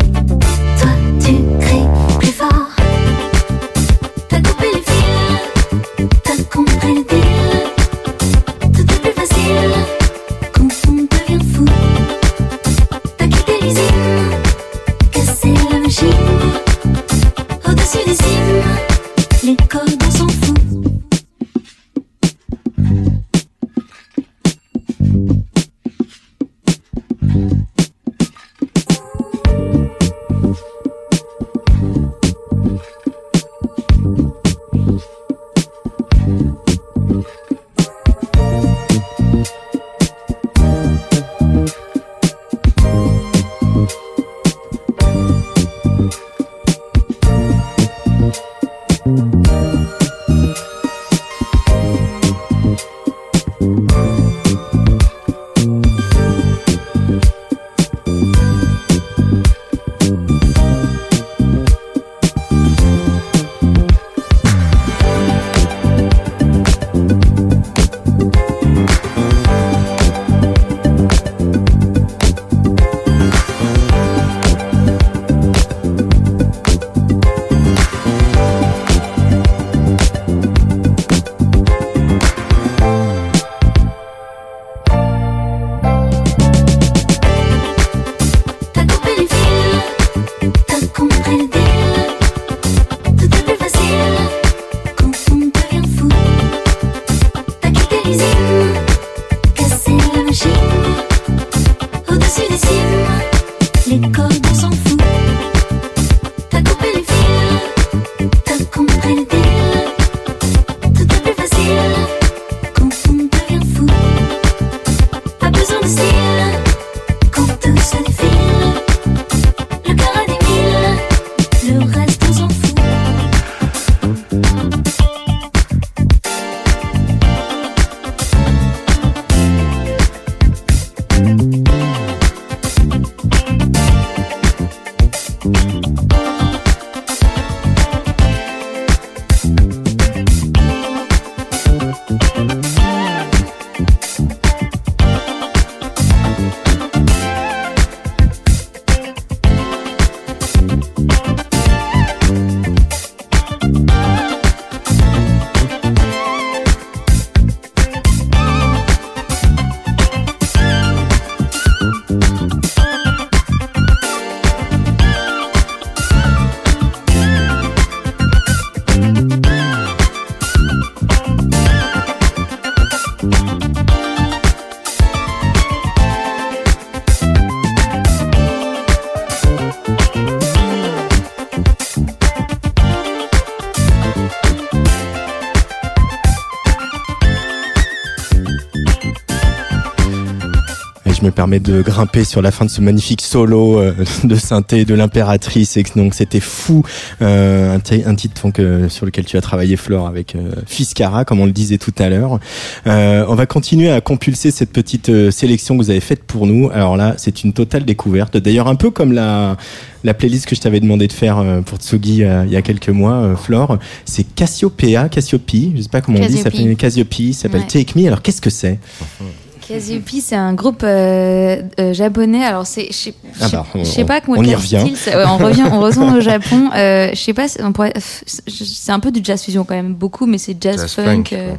je me permets de grimper sur la fin de ce magnifique solo euh, de synthé de l'impératrice. Et que donc c'était fou, euh, un, un titre donc, euh, sur lequel tu as travaillé Flore avec euh, Fiscara, comme on le disait tout à l'heure. Euh, on va continuer à compulser cette petite euh, sélection que vous avez faite pour nous. Alors là, c'est une totale découverte. D'ailleurs, un peu comme la la playlist que je t'avais demandé de faire pour Tsugi euh, il y a quelques mois, euh, Flore, c'est Cassiopeia, Cassiope, je sais pas comment on dit, ça
Cassiope.
s'appelle Cassiope, ça s'appelle
Ouais.
Take Me. Alors qu'est-ce que c'est?
Cassiope, c'est un groupe euh, euh, japonais. Alors, c'est, je sais-
Ah bah,
pas comment
on y revient.
style c'est. Ouais, on revient, on retourne au Japon. Euh, je sais pas, c'est un peu du jazz fusion quand même, beaucoup, mais c'est jazz,
Jazz
funk.
funk,
euh,
ouais.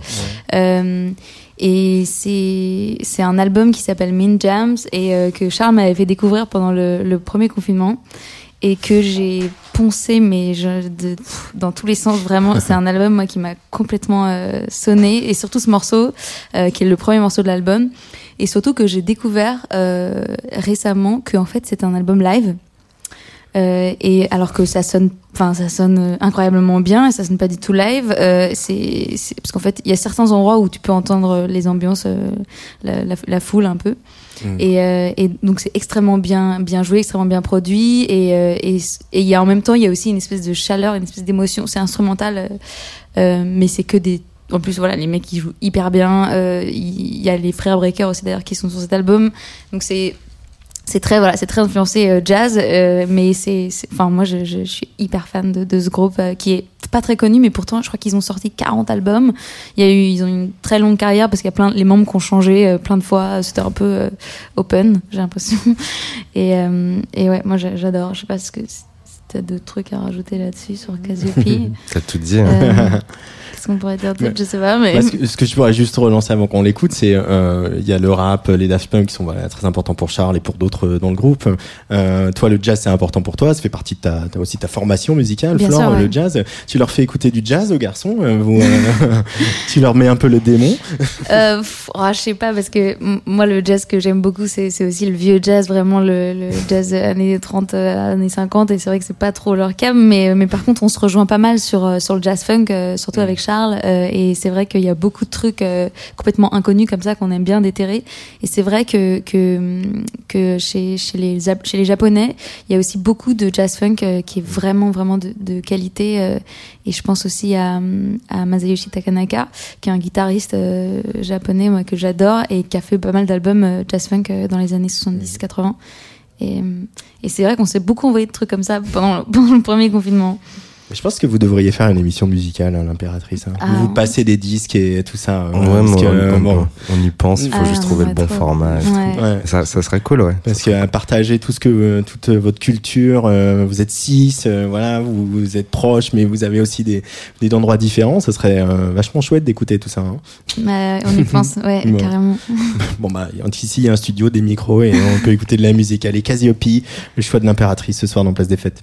euh, et c'est c'est un album qui s'appelle Mean Jams et euh, que Charles m'avait fait découvrir pendant le, le premier confinement et que j'ai poncé mais je, de- dans tous les sens vraiment c'est un album moi qui m'a complètement euh, sonné et surtout ce morceau euh, qui est le premier morceau de l'album et surtout que j'ai découvert euh, récemment que en fait c'est un album live euh, et alors que ça sonne, enfin ça sonne euh, incroyablement bien et ça sonne pas du tout live. Euh, c'est c'est- parce qu'en fait il y a certains endroits où tu peux entendre les ambiances, euh, la, la, la foule un peu.
Mm.
Et, euh, et donc c'est extrêmement bien bien joué, extrêmement bien produit et euh, et et y a en même temps il y a aussi une espèce de chaleur, une espèce d'émotion. C'est instrumental, euh, euh, mais c'est que des en plus, voilà, les mecs qui jouent hyper bien. Euh, Il y a les frères Breaker aussi d'ailleurs qui sont sur cet album. Donc c'est c'est très voilà, c'est très influencé euh, jazz, euh, mais c'est, enfin moi je, je, je suis hyper fan de, de ce groupe euh, qui est pas très connu, mais pourtant je crois qu'ils ont sorti 40 albums. Il y a eu, ils ont une très longue carrière parce qu'il y a plein, les membres qui ont changé euh, plein de fois. C'était un peu open, j'ai l'impression. Et, et ouais, moi j'a- j'adore. Je sais pas ce que si t'as d'autres trucs à rajouter là-dessus sur Cassiope.
T'as tout dit. hein.
Qu'est-ce qu'on pourrait dire d'autre Je sais pas, mais.
Bah, ce, que, ce que je pourrais juste relancer avant qu'on l'écoute, c'est euh, il y a le rap, les Daft Punk qui sont voilà, très importants pour Charles et pour d'autres euh, dans le groupe. Euh, toi, le jazz c'est important pour toi, ça fait partie de ta, aussi ta formation musicale,
Bien
Flore,
sûr, ouais.
le jazz. Tu leur fais écouter du jazz aux garçons, vous, tu leur mets un peu le démon?
Euh, pff, oh, je sais pas, parce que moi, le jazz que j'aime beaucoup, c'est aussi le vieux jazz, vraiment le, le jazz années 30, euh, années 50. Et c'est vrai que c'est pas trop leur cam, mais, mais par contre, on se rejoint pas mal sur, sur le jazz funk, surtout avec Charles. euh, et c'est vrai qu'il y a beaucoup de trucs euh, complètement inconnus comme ça qu'on aime bien déterrer. Et c'est vrai que, que, que chez, chez, les, chez les Japonais, il y a aussi beaucoup de jazz funk euh, qui est vraiment, vraiment de, de qualité. et je pense aussi à, à Masayoshi Takanaka, qui est un guitariste japonais moi, que j'adore et qui a fait pas mal d'albums jazz funk dans les années 70-80. Et, euh, et c'est vrai qu'on s'est beaucoup envoyé de trucs comme ça pendant, pendant le premier confinement.
Je pense que vous devriez faire une émission musicale, hein, l'impératrice. hein.
Ah.
Vous passez des disques et tout ça. euh,
Ouais,
parce
mais
que,
on,
euh,
on-
bon,
on y pense, il faut
Ah,
juste trouver le bon
trop.
format. et tout.
Ouais.
ouais.
Ça, ça serait cool, ouais.
Parce que à partager tout ce que euh, toute votre culture, euh, vous êtes six, euh, voilà, vous, vous êtes proches, mais vous avez aussi des, des endroits différents. Ce serait euh, vachement chouette d'écouter tout ça. hein.
Bah, on y pense, ouais,
Bon.
carrément.
Bon bah ici il y a un studio, des micros et on peut écouter de la musique. Allez, Cassiope, le choix de l'impératrice ce soir dans Place des Fêtes.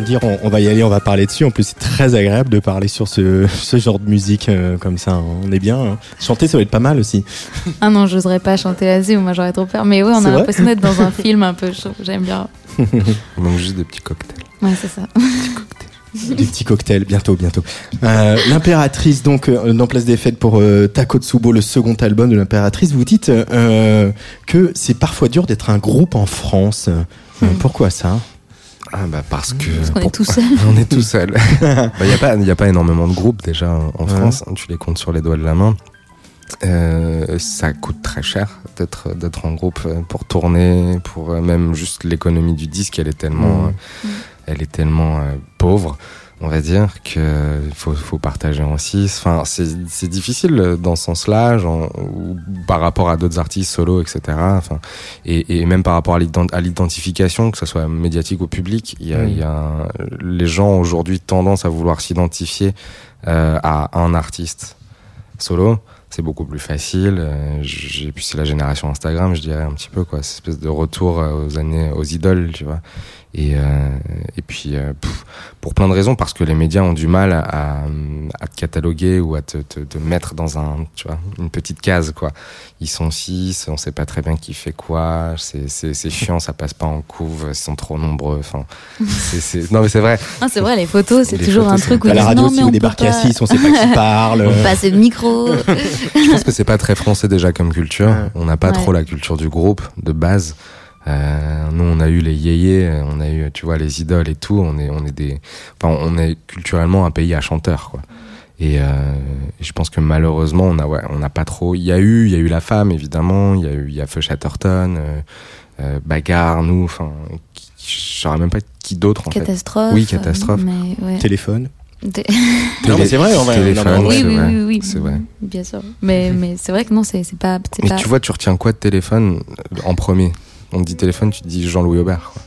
Viens de dire, on, on, va y aller, on va parler dessus. En plus, c'est très agréable de parler sur ce, ce genre de musique euh, comme ça. Hein. On est bien. Hein. Chanter, ça va être pas mal aussi.
Ah non, j'oserais pas chanter là-dessus. Moi, j'aurais trop peur. Mais oui, on a l'impression d'être dans un film un peu chaud. J'aime bien.
Il manque juste des petits cocktails.
Ouais, c'est ça.
des petits cocktails, bientôt, bientôt. Euh, l'impératrice, donc, euh, dans Place des Fêtes pour euh, Takotsubo, le second album de l'impératrice, vous dites euh, que c'est parfois dur d'être un groupe en France. Mm. Pourquoi ça?
Ah bah parce que
parce qu'on est tout seul.
on est tout seul. Il bah, n'y a pas il y a pas énormément de groupes déjà en France. Tu les comptes sur les doigts de la main. Euh, ça coûte très cher d'être d'être en groupe pour tourner, pour même juste l'économie du disque, elle est tellement mmh. elle est tellement pauvre on va dire qu'il faut, faut partager en six. Enfin, c'est difficile dans ce sens-là, par rapport à d'autres artistes solo, etc. Enfin, et, et même par rapport à l'identification, que ce soit médiatique ou public, il y a, il y a les gens aujourd'hui tendance à vouloir s'identifier euh, à un artiste solo. C'est beaucoup plus facile. Euh, j'ai puis c'est la génération Instagram, je dirais un petit peu quoi, cette espèce de retour aux années, aux idoles, tu vois. Et, euh, et puis, euh, pour plein de raisons, parce que les médias ont du mal à, à te cataloguer ou à te, te, te, mettre dans un, tu vois, une petite case, quoi. Ils sont six, on sait pas très bien qui fait quoi, c'est chiant, ça passe pas en couve, ils sont trop nombreux. Enfin, c'est non mais c'est vrai.
Ah, c'est vrai, les photos, c'est toujours un truc où
à la radio, si vous débarquez à 6, on sait pas qui parle.
on passe le micro.
Je pense que c'est pas très français déjà comme culture. On n'a pas ouais. trop la culture du groupe de base. Euh, nous, on a eu les yéyés, on a eu, tu vois, les idoles et tout. On est, on est des, enfin, on est culturellement un pays à chanteurs, quoi. Et, euh, et je pense que malheureusement, on a, ouais, on n'a pas trop. Il y a eu, il y a eu la femme, évidemment. Il y a eu, il y a Feu Chatterton, euh, euh, Bagarre, nous. Enfin, je saurais même pas qui d'autre en
catastrophe,
fait. Oui, catastrophe.
Mais, ouais.
Téléphone.
Dé...
non, mais c'est vrai, on va.
Téléphone,
oui, oui, oui, oui,
c'est vrai.
Bien sûr. Mais, mais c'est vrai que non, c'est pas.
Mais
pas...
tu vois, tu retiens quoi de téléphone en premier? On te dit téléphone, tu te dis Jean-Louis Aubert. Quoi.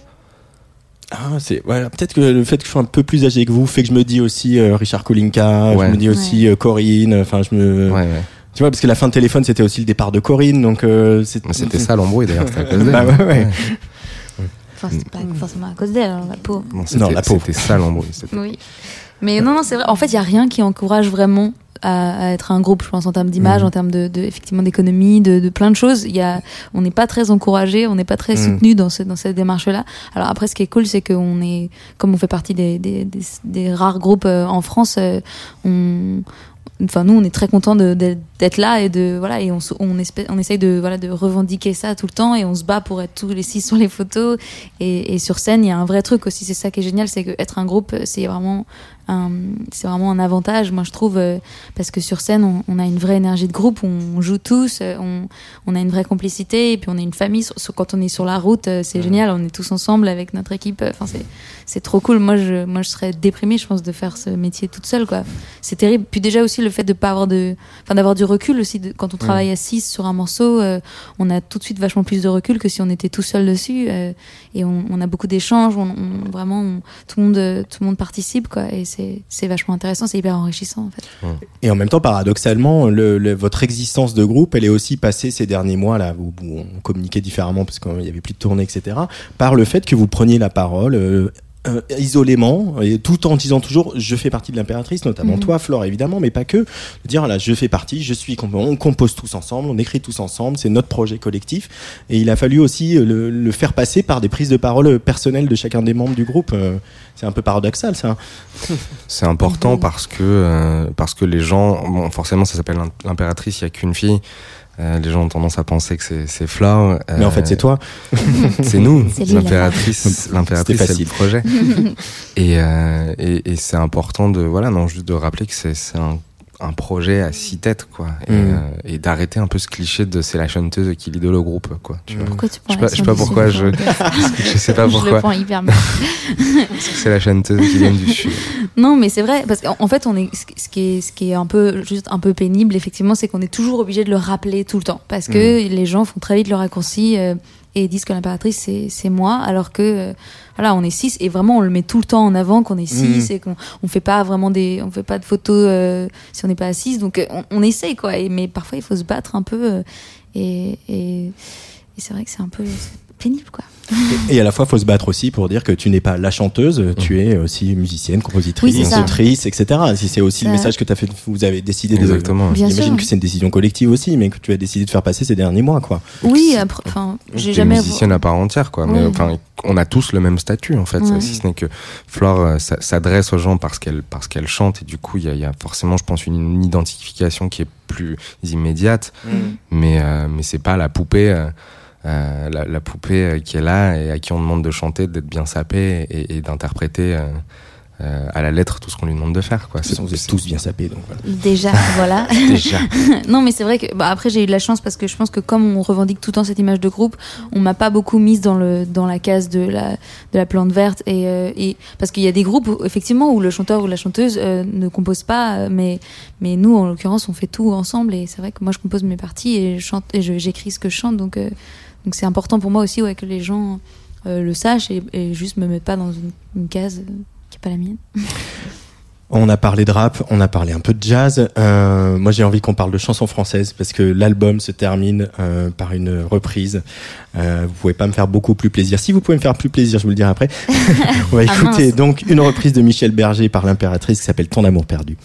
Ah, c'est voilà, peut-être que le fait que je sois un peu plus âgé que vous fait que je me dis aussi euh, Richard Kolinka,
Ouais.
je me dis aussi euh, Corinne, enfin je me
Ouais, ouais.
tu vois parce que la fin de téléphone c'était aussi le départ de Corinne donc euh,
C'était ça l'embrouille d'ailleurs, c'était à cause d'elle.
Bah ouais, ouais.
Enfin, c'est pas forcément à cause d'elle, hein, la pauvre.
Non,
la pauvre.
c'était ça l'embrouille. c'était-
Oui. Mais non, non, c'est vrai. En fait, il y a rien qui encourage vraiment à, à être un groupe, je pense, en termes d'image,
Mhm.
en termes de, de effectivement d'économie, de, de plein de choses. Il y a, on n'est pas très encouragé, on n'est pas très
Mhm.
soutenu dans, ce, dans cette démarche-là. Alors après, ce qui est cool, c'est qu'on est, comme on fait partie des, des, des, des rares groupes euh, en France, euh, on, enfin nous, on est très content d'être là et de voilà et on, on, espère, on essaye de voilà de revendiquer ça tout le temps et on se bat pour être tous les six sur les photos et, et sur scène, il y a un vrai truc aussi. C'est ça qui est génial, c'est que être un groupe, c'est vraiment c'est vraiment un avantage, moi je trouve, euh, parce que sur scène, on, on a une vraie énergie de groupe, on, joue tous, euh, on, on a une vraie complicité, et puis on est une famille. Quand on est sur la route, euh, c'est génial, on est tous ensemble avec notre équipe. Enfin, c'est, c'est trop cool. Moi, je, moi, je serais déprimée, je pense, de faire ce métier toute seule, quoi. C'est terrible. Puis déjà aussi le fait de pas avoir de, enfin, d'avoir du recul aussi. De, quand on travaille à 6 sur un morceau, euh, on a tout de suite vachement plus de recul que si on était tout seul dessus. euh, et on, on a beaucoup d'échanges. On, on- vraiment, on- tout le monde, euh, tout le monde participe, quoi. Et c'est, vachement intéressant. C'est hyper enrichissant, en fait.
Et en même temps, paradoxalement, le, le- votre existence de groupe, elle est aussi passée ces derniers mois là où, où on communiquait différemment parce qu'il y avait plus de tournées, etc. Par le fait que vous preniez la parole. euh, euh, isolément et tout en disant toujours je fais partie de l'impératrice notamment
Mhm.
toi Flore évidemment mais pas que de dire voilà je fais partie je suis on compose tous ensemble on écrit tous ensemble c'est notre projet collectif et il a fallu aussi euh, le, le faire passer par des prises de parole personnelles de chacun des membres du groupe Euh, c'est un peu paradoxal ça
C'est important parce que euh, parce que les gens, bon, forcément, ça s'appelle l'im- l'impératrice. Il y a qu'une fille. Euh, les gens ont tendance à penser que c'est c'est Flore.
mais en fait c'est toi
C'est nous, l'impératrice. L'impératrice, c'est le projet. et euh, et, et c'est important de voilà, non, juste de rappeler que c'est c'est un un projet à six têtes quoi et,
Mm.
euh, et d'arrêter un peu ce cliché de c'est la chanteuse qui lead le groupe quoi tu vois.
Pourquoi tu prends
Je sais pas- je sais pas pourquoi je- je sais pas
Je le
pourquoi
prends hyper mal.
parce que c'est la chanteuse qui vient du sud
Non, mais c'est vrai parce qu'en en fait, on est ce qui- est ce qui est un peu juste un peu pénible effectivement, c'est qu'on est toujours obligé de le rappeler tout le temps parce que les gens font très vite le raccourci euh, et disent que l'impératrice c'est c'est moi alors que euh, voilà, on est six et vraiment on le met tout le temps en avant qu'on est six et qu'on on fait pas vraiment des on fait pas de photos euh, si on n'est pas à six. Donc euh, on, on essaye quoi. Et, mais parfois il faut se battre un peu euh, et et, et c'est vrai que c'est un peu pénible, quoi.
Et, à la fois, faut se battre aussi pour dire que tu n'es pas la chanteuse, tu es aussi musicienne, compositrice,
Oui,
autrice, etc. Si c'est aussi le message que as fait, vous avez décidé de.
Exactement.
J'imagine que c'est une décision collective aussi, mais que tu as décidé de faire passer ces derniers mois, quoi.
Oui, enfin, j'ai jamais.
musicienne à part entière, quoi. Mais enfin, on a tous le même statut, en fait. Si ce n'est que Flore euh, s'adresse aux gens parce qu'elle parce qu'elle chante et du coup, il y a, il y a forcément, je pense, une, identification qui est plus immédiate. Mais euh, mais c'est pas la poupée. euh, la, la poupée euh, qui est là et à qui on demande de chanter, d'être bien sapé et, et d'interpréter euh, euh, à la lettre tout ce qu'on lui demande de faire. Quoi.
De façon, vous êtes tous bien sapés, donc voilà.
Déjà, voilà.
Déjà.
non, mais c'est vrai que bah, après j'ai eu de la chance parce que je pense que comme on revendique tout le temps cette image de groupe, on m'a pas beaucoup mise dans le dans la case de la de la plante verte et, euh, et parce qu'il y a des groupes où, effectivement où le chanteur ou la chanteuse euh, ne compose pas, euh, mais mais nous en l'occurrence on fait tout ensemble et c'est vrai que moi je compose mes parties et je chante et je- j'écris ce que je chante donc euh, donc c'est important pour moi aussi ouais, que les gens euh, le sachent et, et juste me mettent pas dans une, une case euh, qui est pas la mienne.
On a parlé de rap, on a parlé un peu de jazz. Euh, moi, j'ai envie qu'on parle de chansons françaises parce que l'album se termine euh, par une reprise. Euh, vous pouvez pas me faire beaucoup plus plaisir. Si vous pouvez me faire plus plaisir, je vous le dirai après. on va
Ah,
écouter
mince.
donc une reprise de Michel Berger par l'impératrice qui s'appelle Ton amour perdu.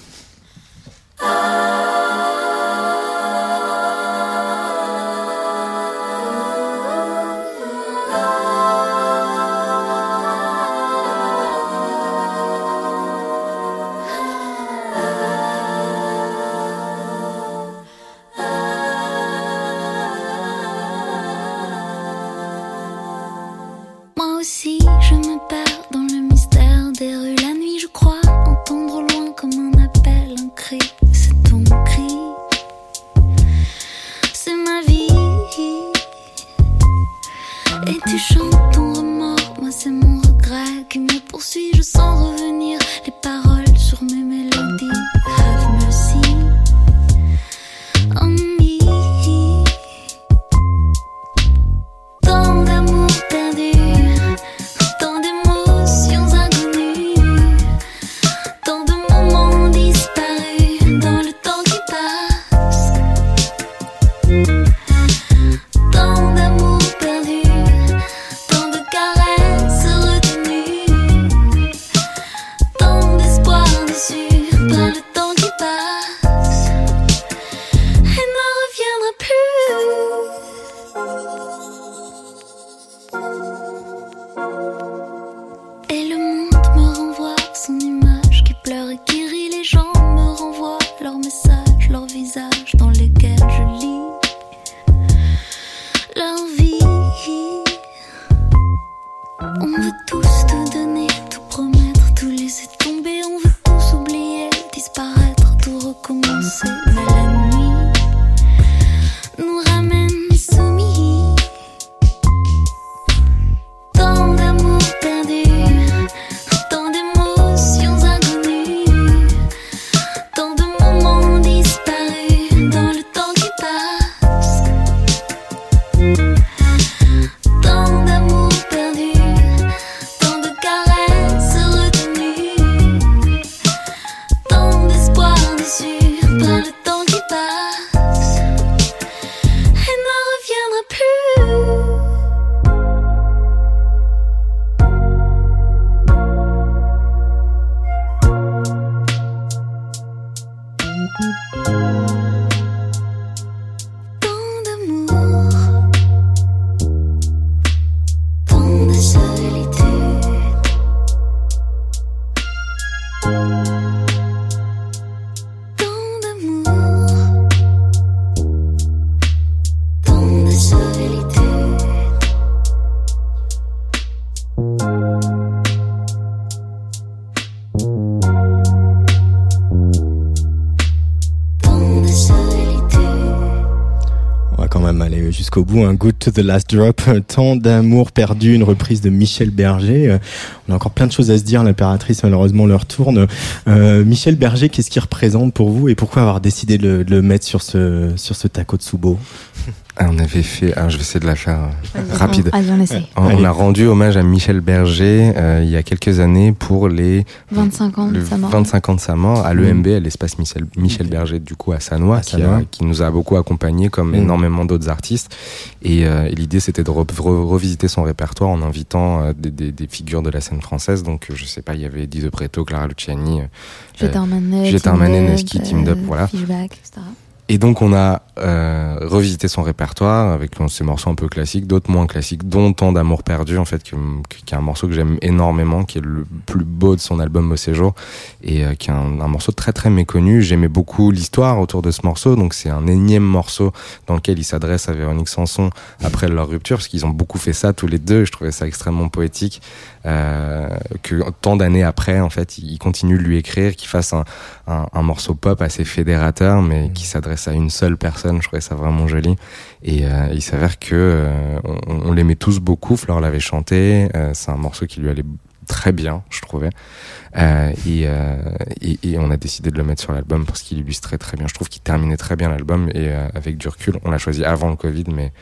Un
Good to the Last Drop, tant d'amour perdu, une reprise de Michel Berger. Euh, On a encore plein de choses à se dire. L'impératrice, malheureusement, leur tourne. Euh, Michel Berger, qu'est-ce qu'il représente pour vous et pourquoi avoir décidé de le, mettre sur ce, sur ce taco de Subo?
Ah, on avait fait. ah, je vais essayer de la faire euh, rapide.
Allez, on essaie.
On,
Allez.
on a rendu hommage à Michel Berger euh, il y a quelques années pour les
25 ans de
le
sa mort.
25 ans de sa mort à
Mm.
l'EMB, à l'espace Michel, Michel Berger, du coup à Sanois,
À
qui,
Sannois.
a- qui nous a beaucoup accompagnés, comme
Mm.
énormément d'autres artistes. Et, euh, et l'idée, c'était de re- re- revisiter son répertoire en invitant euh, des, des, des figures de la scène française. Donc, je sais pas, il y avait De Preto, Clara Luciani. euh,
Armanet, Up,
Neski, Team Up,
euh,
voilà.
Fishback, etc.
Et donc on a euh, revisité son répertoire avec ces morceaux un peu classiques, d'autres moins classiques, dont Tant d'amour perdu en fait, qui est un morceau que j'aime énormément, qui est le plus beau de son album Au séjour, et euh, qui est un, morceau très très méconnu. J'aimais beaucoup l'histoire autour de ce morceau, donc c'est un énième morceau dans lequel il s'adresse à Véronique Sanson après leur rupture, parce qu'ils ont beaucoup fait ça tous les deux. Je trouvais ça extrêmement poétique. Euh, que tant d'années après, en fait, il continue de lui écrire, qu'il fasse un, un, un morceau pop assez fédérateur, mais qui s'adresse à une seule personne. Je trouvais ça vraiment joli. Et euh, il s'avère que euh, on, on l'aimait tous beaucoup. Fleur l'avait chanté. Euh, c'est un morceau qui lui allait très bien, je trouvais. Euh, et, euh, et, et on a décidé de le mettre sur l'album parce qu'il illustrait très bien. Je trouve qu'il terminait très bien l'album et euh, avec du recul, on l'a choisi avant le Covid, mais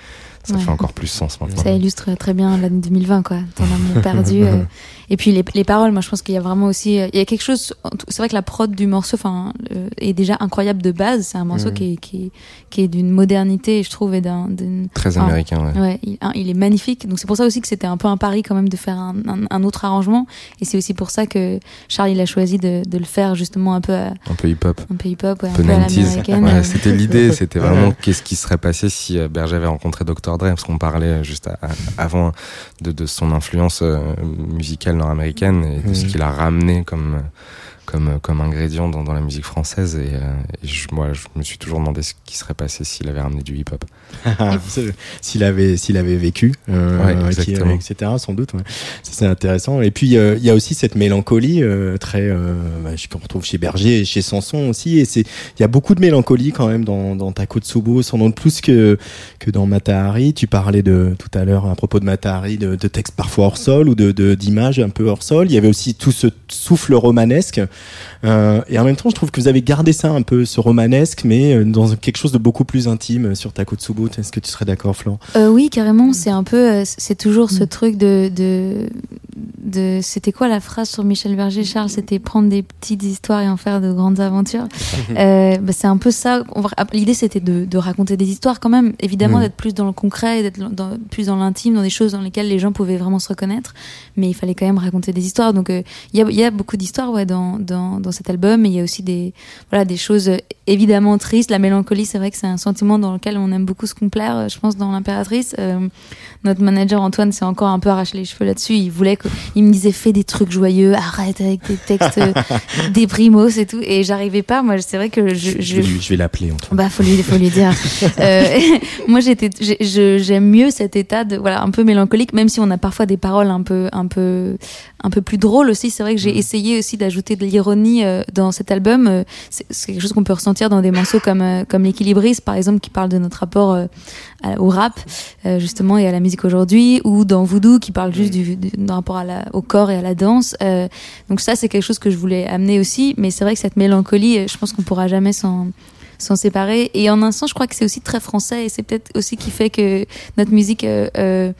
ça
Ouais.
fait encore plus sens maintenant.
Ça illustre très bien l'année 2020, quoi. Ton amour perdu. euh. Et puis les, les paroles, moi je pense qu'il y a vraiment aussi, euh, il y a quelque chose. C'est vrai que la prod du morceau, enfin, euh, est déjà incroyable de base. C'est un morceau
Mhm.
qui est qui qui est d'une modernité, je trouve, et d'un d'une
Très américain, ouais.
Ouais, il, un, il est magnifique. Donc c'est pour ça aussi que c'était un peu un pari quand même de faire un, un, un autre arrangement. Et c'est aussi pour ça que Charles il a choisi de, de le faire justement un peu à,
Un peu hip-hop.
un peu hip-hop, ouais, un
peu
peu à
90s.
l'américaine.
Ouais, c'était l'idée, c'était vraiment qu'est-ce qui serait passé si Berger avait rencontré Dr. Dre, parce qu'on parlait juste à- avant de, de son influence euh, musicale nord-américaine et de ce qu'il a ramené comme comme comme ingrédient dans, dans la musique française et, euh, et je, moi je me suis toujours demandé ce qui serait passé s'il avait ramené du hip-hop.
s'il avait s'il avait vécu euh,
Ouais,
qui- etc sans doute ouais. C'est intéressant. Et puis euh, il y a aussi cette mélancolie euh, très euh, bah, qu'on retrouve chez Berger et chez Sanson aussi. Et c'est il y a beaucoup de mélancolie quand même dans dans Takotsubo sans doute plus que que dans Matahari. Tu parlais de tout à l'heure à propos de Matahari de, de textes parfois hors sol ou de d'images un peu hors sol. Il y avait aussi tout ce souffle romanesque. Euh, et en même temps je trouve que vous avez gardé ça un peu ce romanesque mais euh, dans quelque chose de beaucoup plus intime sur Takotsubo est-ce que tu serais d'accord Florent
Euh, oui, carrément. C'est un peu, euh, c'est toujours ce truc de, de, de. C'était quoi la phrase sur Michel Berger, Charles? C'était prendre des petites histoires et en faire de grandes aventures. Euh, bah, c'est un peu ça. Va- L'idée, c'était de, de raconter des histoires quand même. Évidemment,
Mm.
d'être plus dans le concret, d'être dans- plus dans l'intime, dans des choses dans lesquelles les gens pouvaient vraiment se reconnaître. Mais il fallait quand même raconter des histoires. Donc, euh, il y, a, il y a beaucoup d'histoires ouais, dans, dans, dans cet album. Et il y a aussi des, voilà, des choses évidemment tristes. La mélancolie, c'est vrai que c'est un sentiment dans lequel on aime beaucoup se complaire. euh, Je pense dans l'impératrice. Notre manager Antoine s'est encore un peu arraché les cheveux là-dessus. Il voulait que, il me disait fais des trucs joyeux, arrête avec des textes déprimos et tout. Et j'arrivais pas. Moi, c'est vrai que je,
je,
je,
vais, lui- je vais l'appeler Antoine.
bah, faut lui, faut lui dire. Euh, moi, j'étais, j'aime mieux cet état de, voilà, un peu mélancolique, même si on a parfois des paroles un peu, un peu, un peu plus drôles aussi. C'est vrai que j'ai essayé aussi d'ajouter de l'ironie euh, dans cet album. Euh, C'est quelque chose qu'on peut ressentir dans des morceaux comme, euh, comme l'équilibriste, par exemple, qui parle de notre rapport au rap, euh, justement, et à la musique aujourd'hui, ou dans Voodoo, qui parle juste du, du, d'un rapport à la, au corps et à la danse. Euh, donc ça, c'est quelque chose que je voulais amener aussi. Mais c'est vrai que cette mélancolie, euh, je pense qu'on pourra jamais s'en s'en séparer. Et en un sens, je crois que c'est aussi très français et c'est peut-être aussi qui fait que notre musique euh, euh,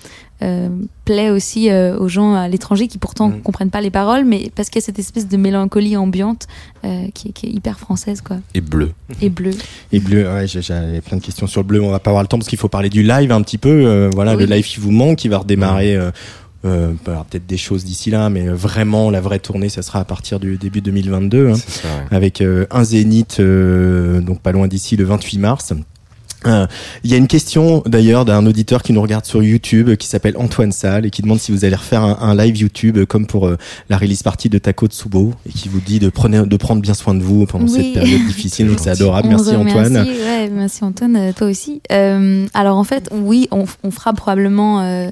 euh, plaît aussi euh, aux gens à l'étranger qui pourtant
Mm.
comprennent pas les paroles, mais parce qu'il y a cette espèce de mélancolie ambiante euh, qui, est- qui est hyper française quoi
Et bleu.
et bleue.
Et bleu, ouais, j'ai- j'avais plein de questions sur le bleu. On va pas avoir le temps parce qu'il faut parler du live un petit peu. Euh, voilà,
Oui.
le live qui vous manque, qui va redémarrer. Euh, euh, bah, alors, peut-être des choses d'ici là, mais vraiment la vraie tournée, ça sera à partir du début 2022, hein,
ça, ouais.
avec euh, un zénith, euh, donc pas loin d'ici, le 28 mars. Euh, Il y a une question d'ailleurs d'un auditeur qui nous regarde sur YouTube qui s'appelle Antoine Salle et qui demande si vous allez refaire un, un live YouTube euh, comme pour euh, la release party de Taco Tsubo et qui vous dit de, prenez, de prendre bien soin de vous pendant
Oui.
cette période difficile. Donc c'est adorable.
On
Merci Antoine.
ouais, merci Antoine, euh, toi aussi. Euh, alors en fait, oui, on, on fera probablement euh,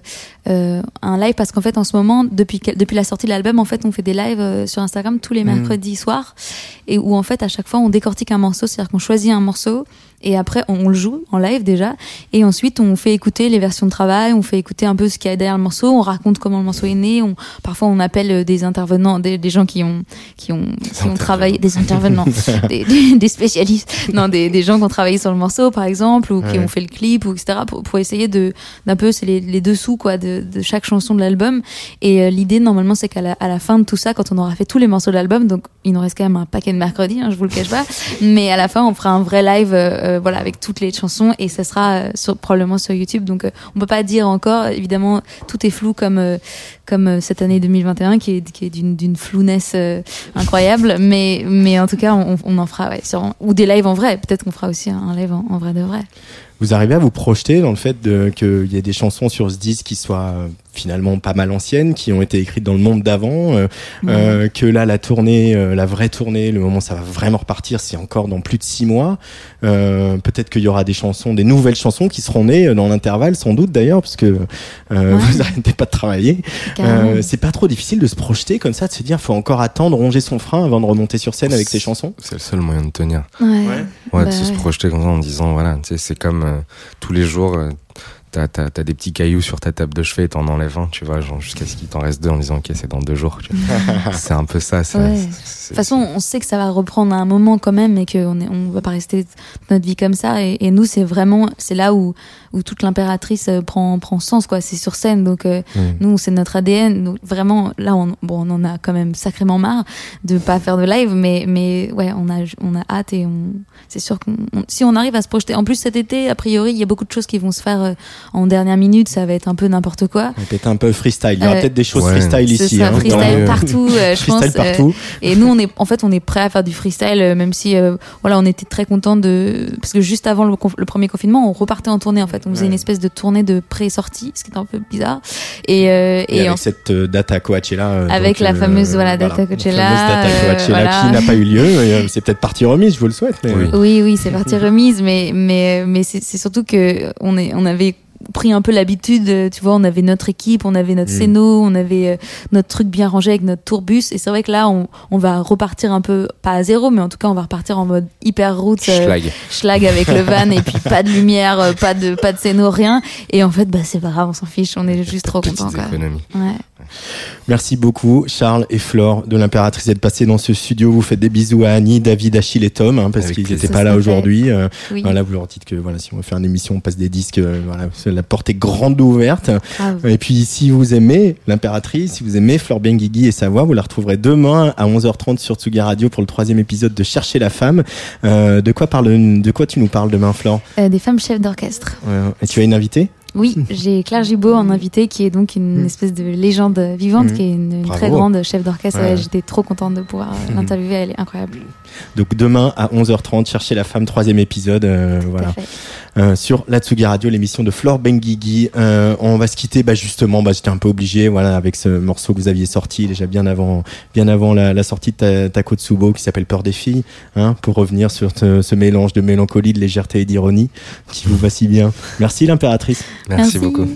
euh, un live parce qu'en fait, en ce moment, depuis depuis la sortie de l'album, en fait, on fait des lives euh, sur Instagram tous les
Mhm.
mercredis soirs et où en fait, à chaque fois, on décortique un morceau, c'est-à-dire qu'on choisit un morceau et après on, on le joue en live déjà. Et ensuite on fait écouter les versions de travail, on fait écouter un peu ce qu'il y a derrière le morceau, on raconte comment le morceau est né, on, parfois on appelle euh, des intervenants, des, des gens qui ont qui ont qui ont travaillé, des intervenants, des, des, des spécialistes, non des, des gens qui ont travaillé sur le morceau par exemple ou qui ont fait le clip ou etc pour, pour essayer de d'un peu c'est les, les dessous quoi de, de chaque chanson de l'album. Et euh, l'idée normalement c'est qu'à la, à la fin de tout ça quand on aura fait tous les morceaux de l'album donc il nous reste quand même un paquet de mercredi hein, je vous le cache pas mais à la fin on fera un vrai live euh, euh, voilà avec toutes les chansons et ça sera euh, probablement sur YouTube. Donc euh, on peut pas dire encore. Évidemment, tout est flou comme euh, comme cette année 2021 qui est qui est d'une d'une flouness euh, incroyable. Mais mais en tout cas, on, on en fera ou des lives en vrai. Peut-être qu'on fera aussi un live en vrai de vrai.
Vous arrivez à vous projeter dans le fait de- qu'il y ait des chansons sur ce disque qui soient euh, finalement pas mal anciennes, qui ont été écrites dans le monde d'avant, euh, euh, que là la tournée, euh, la vraie tournée, le moment où ça va vraiment repartir, c'est encore dans plus de six mois. Euh, Peut-être qu'il y aura des chansons, des nouvelles chansons qui seront nées dans l'intervalle, sans doute d'ailleurs, parce que euh, vous arrêtez pas de travailler. Euh, c'est pas trop difficile de se projeter comme ça, de se dire faut encore attendre, ronger son frein avant de remonter sur scène avec ses chansons.
C'est le seul moyen de tenir.
Ouais.
Ouais.
Ouais,
Bah
de se
ouais.
projeter comme ça en disant, voilà, tu sais, c'est comme euh, tous les jours, euh, t'as, t'as, t'as des petits cailloux sur ta table de chevet et t'en enlèves un, tu vois, genre jusqu'à ce qu'il t'en reste deux en disant, ok, c'est dans deux jours. c'est un peu ça. C'est,
Ouais.
c'est-
De toute façon, on sait que ça va reprendre à un moment quand même et qu'on est, on va pas rester notre vie comme ça. Et, et nous, c'est vraiment, c'est là où, où toute l'impératrice euh, prend, prend sens, quoi. C'est sur scène. Donc, euh, nous, c'est notre ADN. Donc, vraiment, là, on, bon, on en a quand même sacrément marre de pas faire de live, mais, mais ouais, on a, on a hâte et on, c'est sûr qu'on, on- si on arrive à se projeter. En plus, cet été, a priori, il y a beaucoup de choses qui vont se faire euh, en dernière minute. Ça va être un peu n'importe quoi.
On peut être un peu freestyle. Il y aura
Euh,
peut-être des choses
ouais.
freestyle ici.
sera
hein, dans
freestyle
le-
partout, euh, je
freestyle
pense. euh,
partout.
et nous, on est, en fait, on est prêt à faire du freestyle, euh, même si, euh, voilà, on était très content de, parce que juste avant le, conf- le premier confinement, on repartait en tournée. En fait, on faisait
Ouais.
une espèce de tournée de pré-sortie, ce qui était un peu bizarre. Et, euh,
Et,
et
avec
en-
cette euh, data Coachella. euh,
Avec
donc,
la fameuse, voilà, data
la
Coachella,
data
euh,
Coachella
voilà.
qui n'a pas eu lieu. euh, C'est peut-être partie remise, je vous le souhaite. Mais...
Oui.
Oui, oui, c'est partie remise, mais mais mais c'est surtout que on est on avait pris un peu l'habitude, euh, tu vois, on avait notre équipe, on avait notre
Mm.
scéno, on avait euh, notre truc bien rangé avec notre tourbus, et c'est vrai que là, on, on va repartir un peu, pas à zéro, mais en tout cas, on va repartir en mode hyper route, euh,
Schlag.
schlag avec le van, et puis pas de lumière, euh, pas de pas de scéno, rien. Et en fait, bah c'est pas grave, on s'en fiche, on est juste trop
économies.
Ouais.
Merci beaucoup, Charles et Flore de l'Impératrice d'être passés dans ce studio. Vous faites des bisous à Annie, David, Achille et Tom, hein, parce qu'ils n'étaient pas là aujourd'hui. Euh,
Oui,
voilà, vous leur dites que voilà, si on veut faire une émission, on passe des disques. euh, voilà, la porte est grande ouverte. Et puis, si vous aimez l'Impératrice, si vous aimez Flore Benguigui et sa voix, vous la retrouverez demain à 11h30 sur Tsugi Radio pour le troisième épisode de Chercher la femme. Euh, de quoi parle, de quoi tu nous parles demain, Flore
Euh, des femmes chefs d'orchestre.
Et tu as une invitée?
Oui, j'ai Claire Gibault en invité, qui est donc une
Mm.
espèce de légende vivante,
Mm.
qui est une, très grande chef d'orchestre.
Ouais.
J'étais trop contente de pouvoir euh,
Mm.
l'interviewer, elle est incroyable.
Donc demain à 11h30, Chercher la femme, troisième épisode. euh, voilà. Euh, sur la Tsugi Radio, l'émission de Flore Benguigui. Euh, on va se quitter, bah justement, bah j'étais un peu obligé, voilà, avec ce morceau que vous aviez sorti déjà bien avant, bien avant la, la sortie de Ta- Takotsubo qui s'appelle Peur des filles, hein, pour revenir sur ce, ce mélange de mélancolie, de légèreté et d'ironie qui vous va si bien. Merci l'impératrice.
Merci beaucoup.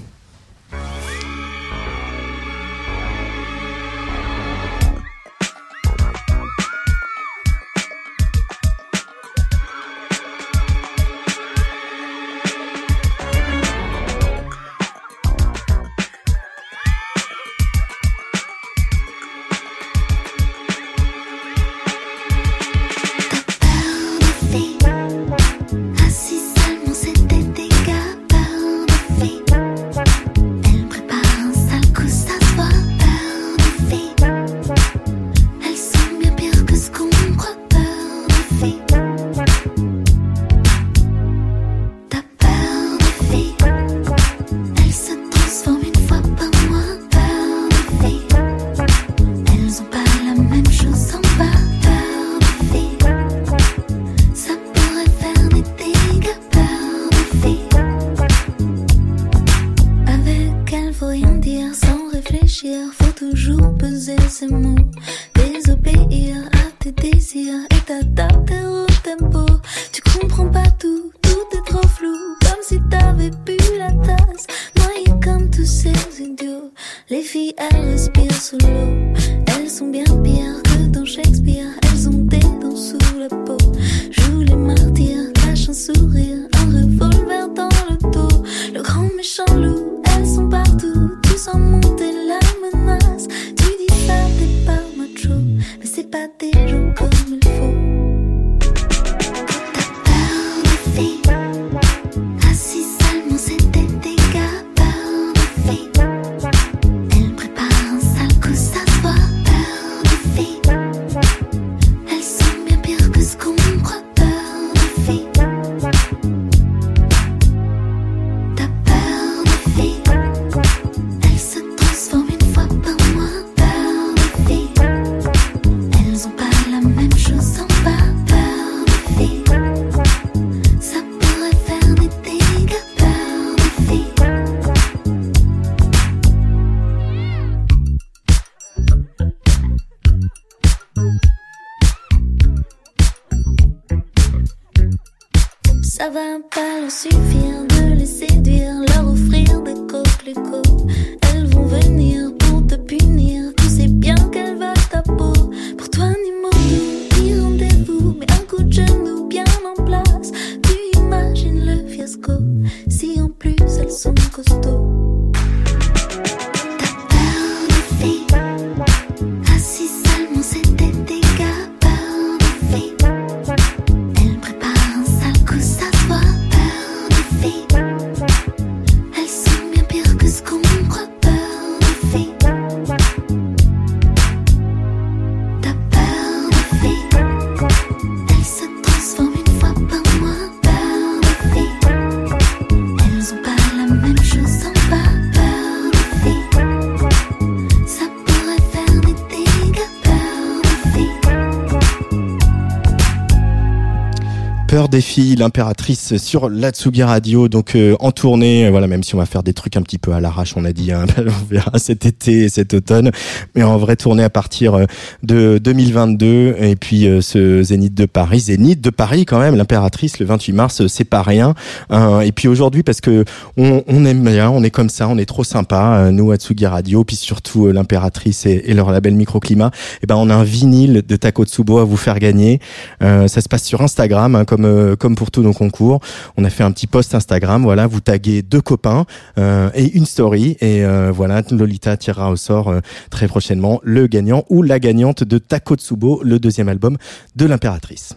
des
l'impératrice sur l'Atsugi Radio, donc euh, en tournée. Voilà, même si on va faire des trucs un petit peu à l'arrache, on a dit, hein, on verra cet été et cet automne, mais en vrai tournée à partir euh, de 2022. Et puis euh, ce Zénith de Paris, Zénith de Paris quand même, l'impératrice le 28 mars, c'est pas rien. Hein. et puis aujourd'hui, parce que on, on, aime bien, on est comme ça, on est trop sympa, nous Atsugi Radio, puis surtout l'impératrice et, et, leur label Microclimat. Et ben on a un vinyle de Takotsubo à vous faire gagner. ça se passe sur Instagram, hein, comme euh, comme pour tous nos concours, on a fait un petit post Instagram. Voilà, vous taguez deux copains euh, et une story et euh, voilà, Lolita tirera au sort très prochainement le gagnant ou la gagnante de Takotsubo, le deuxième album de l'impératrice.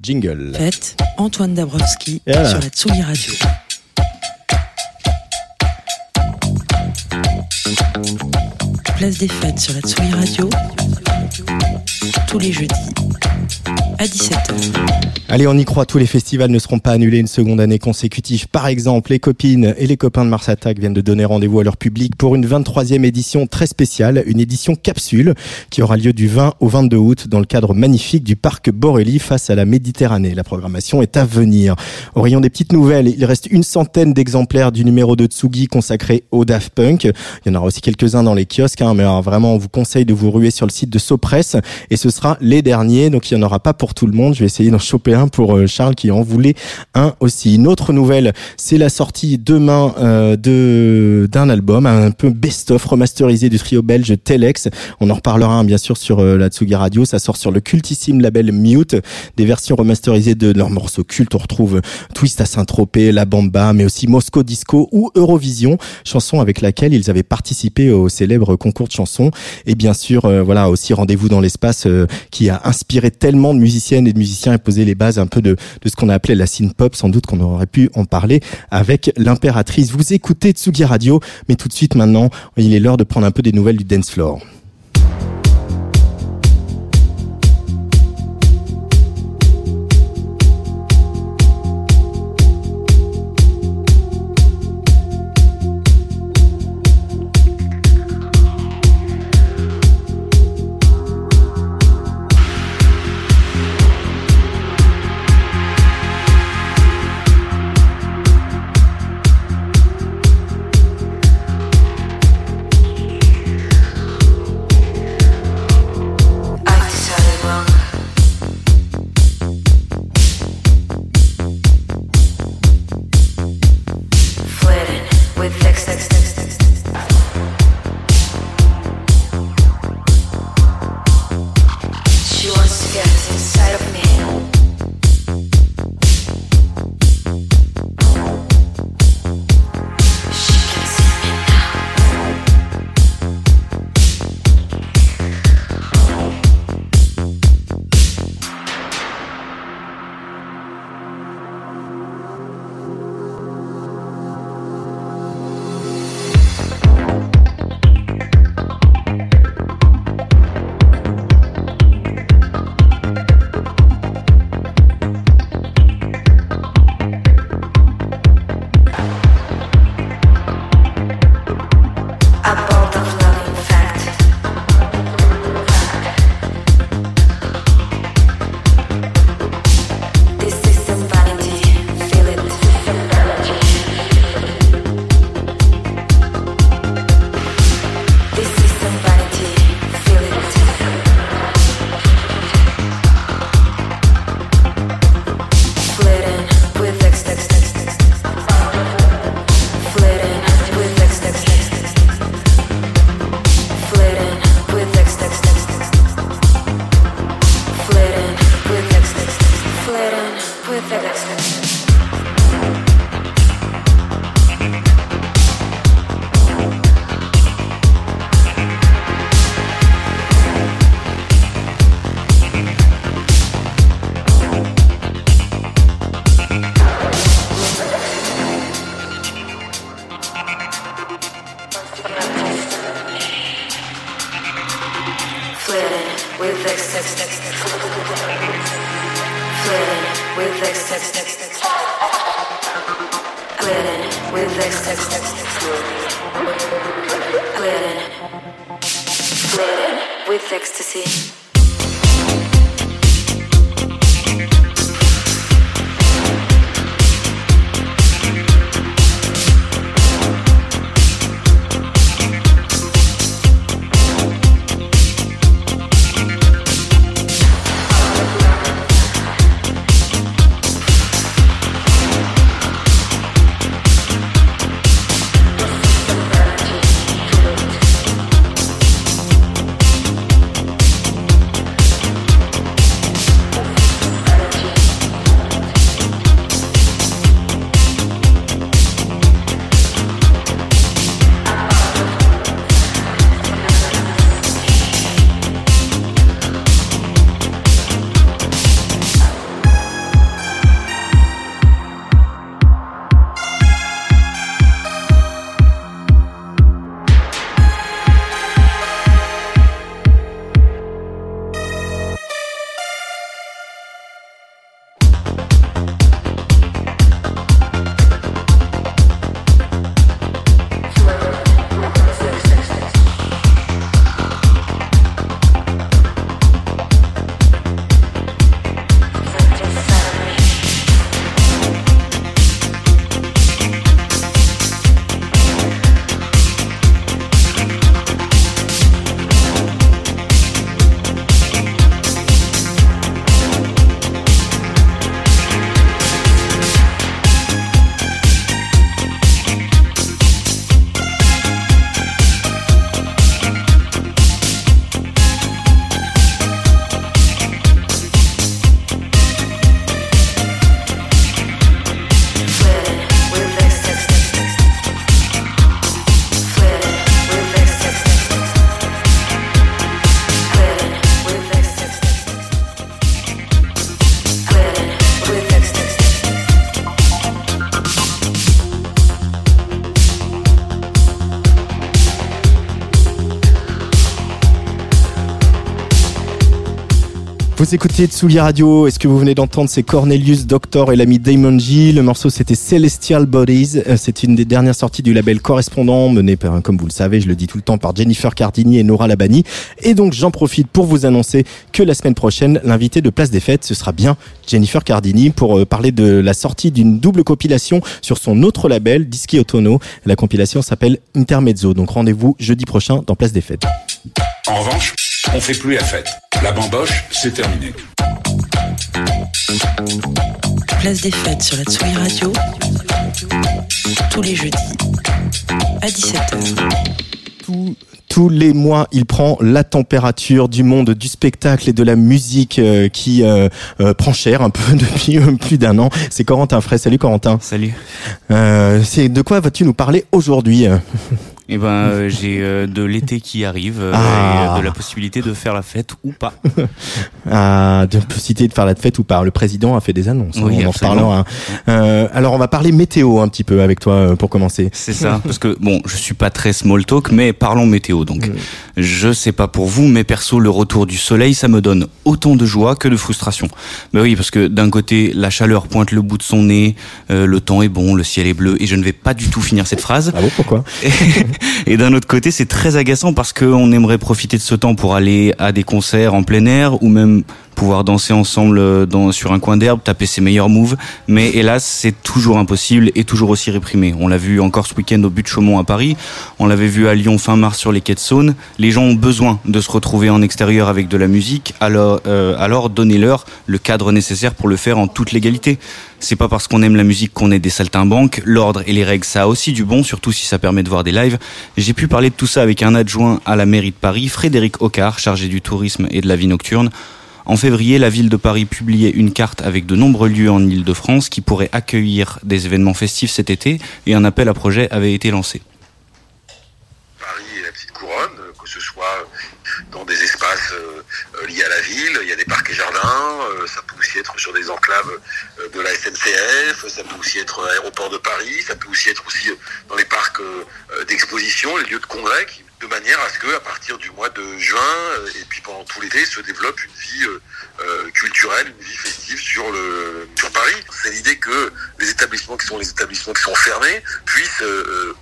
Jingle.
Fête Antoine Dabrowski sur la Tsugi Radio. Place des fêtes sur la Tsugi Radio tous les jeudis à 17h.
Allez, on y croit, tous les festivals ne seront pas annulés une seconde année consécutive. Par exemple, les copines et les copains de Mars Attack viennent de donner rendez-vous à leur public pour une 23e édition très spéciale, une édition capsule qui aura lieu du 20 au 22 août dans le cadre magnifique du parc Borély face à la Méditerranée. La programmation est à venir. Au rayon des petites nouvelles, il reste une centaine d'exemplaires du numéro de Tsugi consacré au Daft Punk. Il y en aura aussi quelques-uns dans les kiosques, hein, mais vraiment, on vous conseille de vous ruer sur le site de Sopress et ce sera les derniers, donc il n'y en aura pas pour tout le monde. Je vais essayer d'en choper un pour euh, Charles qui en voulait un aussi. Une autre nouvelle, c'est la sortie demain euh, de d'un album, un peu best-of remasterisé du trio belge Telex. On en reparlera hein, bien sûr sur euh, la Tsugi Radio. Ça sort sur le cultissime label Mute. Des versions remasterisées de leurs morceaux cultes. On retrouve Twist à Saint-Tropez, La Bamba, mais aussi Moscow Disco ou Eurovision, chanson avec laquelle ils avaient participé au célèbre concours de chansons. Et bien sûr, voilà aussi rendez-vous dans l'espace qui a inspiré tellement de et de musiciens et posé les bases un peu de, de ce qu'on a appelé la synth pop. Sans doute qu'on aurait pu en parler avec l'impératrice. Vous écoutez Tsugi Radio, mais tout de suite maintenant, il est l'heure de prendre un peu des nouvelles du dance floor. Vous écoutez Tsugi Radio. Est-ce que vous venez d'entendre c'est Cornelius Doctor et l'ami Damon G? Le morceau c'était Celestial Bodies. Euh, c'est une des dernières sorties du label correspondant mené par, comme vous le savez, je le dis tout le temps, par Jennifer Cardini et Nora Labani. Et donc j'en profite pour vous annoncer que la semaine prochaine, l'invité de Place des Fêtes, ce sera bien Jennifer Cardini pour euh, parler de la sortie d'une double compilation sur son autre label, Dischi Otono. La compilation s'appelle Intermezzo. Donc rendez-vous jeudi prochain dans Place des Fêtes.
En revanche, on fait plus la fête. La bamboche, c'est terminé.
Place des fêtes sur la Tsugi Radio. Tous les jeudis à 17h.
Tout- tous les mois, il prend la température du monde du spectacle et de la musique euh, qui euh, euh, prend cher un peu depuis euh, plus d'un an. C'est Corentin Fray. Salut Corentin.
Salut.
Euh, c'est de quoi vas-tu nous parler aujourd'hui euh?
Eh ben, euh, j'ai euh, de l'été qui arrive euh,
Ah.
et de la possibilité de faire la fête ou pas.
Ah, de possibilité de faire la fête ou pas. Le président a fait des annonces. hein,
Oui,
on en reparlera. hein. Euh, alors on va parler météo un petit peu avec toi euh, pour commencer.
C'est ça. Parce que bon, je suis pas très small talk, mais parlons météo. Donc, je sais pas pour vous, mais perso, le retour du soleil, ça me donne autant de joie que de frustration. Mais oui, parce que d'un côté, la chaleur pointe le bout de son nez, euh, le temps est bon, le ciel est bleu, et je ne vais pas du tout finir cette phrase.
Ah bon pourquoi?
Et d'un autre côté, c'est très agaçant parce qu'on aimerait profiter de ce temps pour aller à des concerts en plein air ou même pouvoir danser ensemble euh, dans, sur un coin d'herbe, taper ses meilleurs moves. Mais hélas, c'est toujours impossible et toujours aussi réprimé. On l'a vu encore ce week-end au but de Chaumont à Paris. On l'avait vu à Lyon fin mars sur les quais de Saône. Les gens ont besoin de se retrouver en extérieur avec de la musique. Alors, euh, alors donnez-leur le cadre nécessaire pour le faire en toute légalité. C'est pas parce qu'on aime la musique qu'on est des saltimbanques. L'ordre et les règles, ça a aussi du bon, surtout si ça permet de voir des lives. J'ai pu parler de tout ça avec un adjoint à la mairie de Paris, Frédéric Ocard, chargé du tourisme et de la vie nocturne. En février, la ville de Paris publiait une carte avec de nombreux lieux en Ile-de-France qui pourraient accueillir des événements festifs cet été et un appel à projet avait été lancé.
Paris et la petite couronne, euh, que ce soit dans des espaces euh, euh, liés à la ville, il y a des parcs et jardins, euh, ça peut aussi être sur des enclaves euh, de la SNCF, ça peut aussi être aéroport de Paris, ça peut aussi être aussi euh, dans les parcs euh, euh, d'exposition, les lieux de congrès de manière à ce que à partir du mois de juin euh, et puis pendant tout l'été se développe une vie euh, euh, culturelle, une vie festive sur le sur Paris. C'est l'idée que les établissements qui sont les établissements qui sont fermés puissent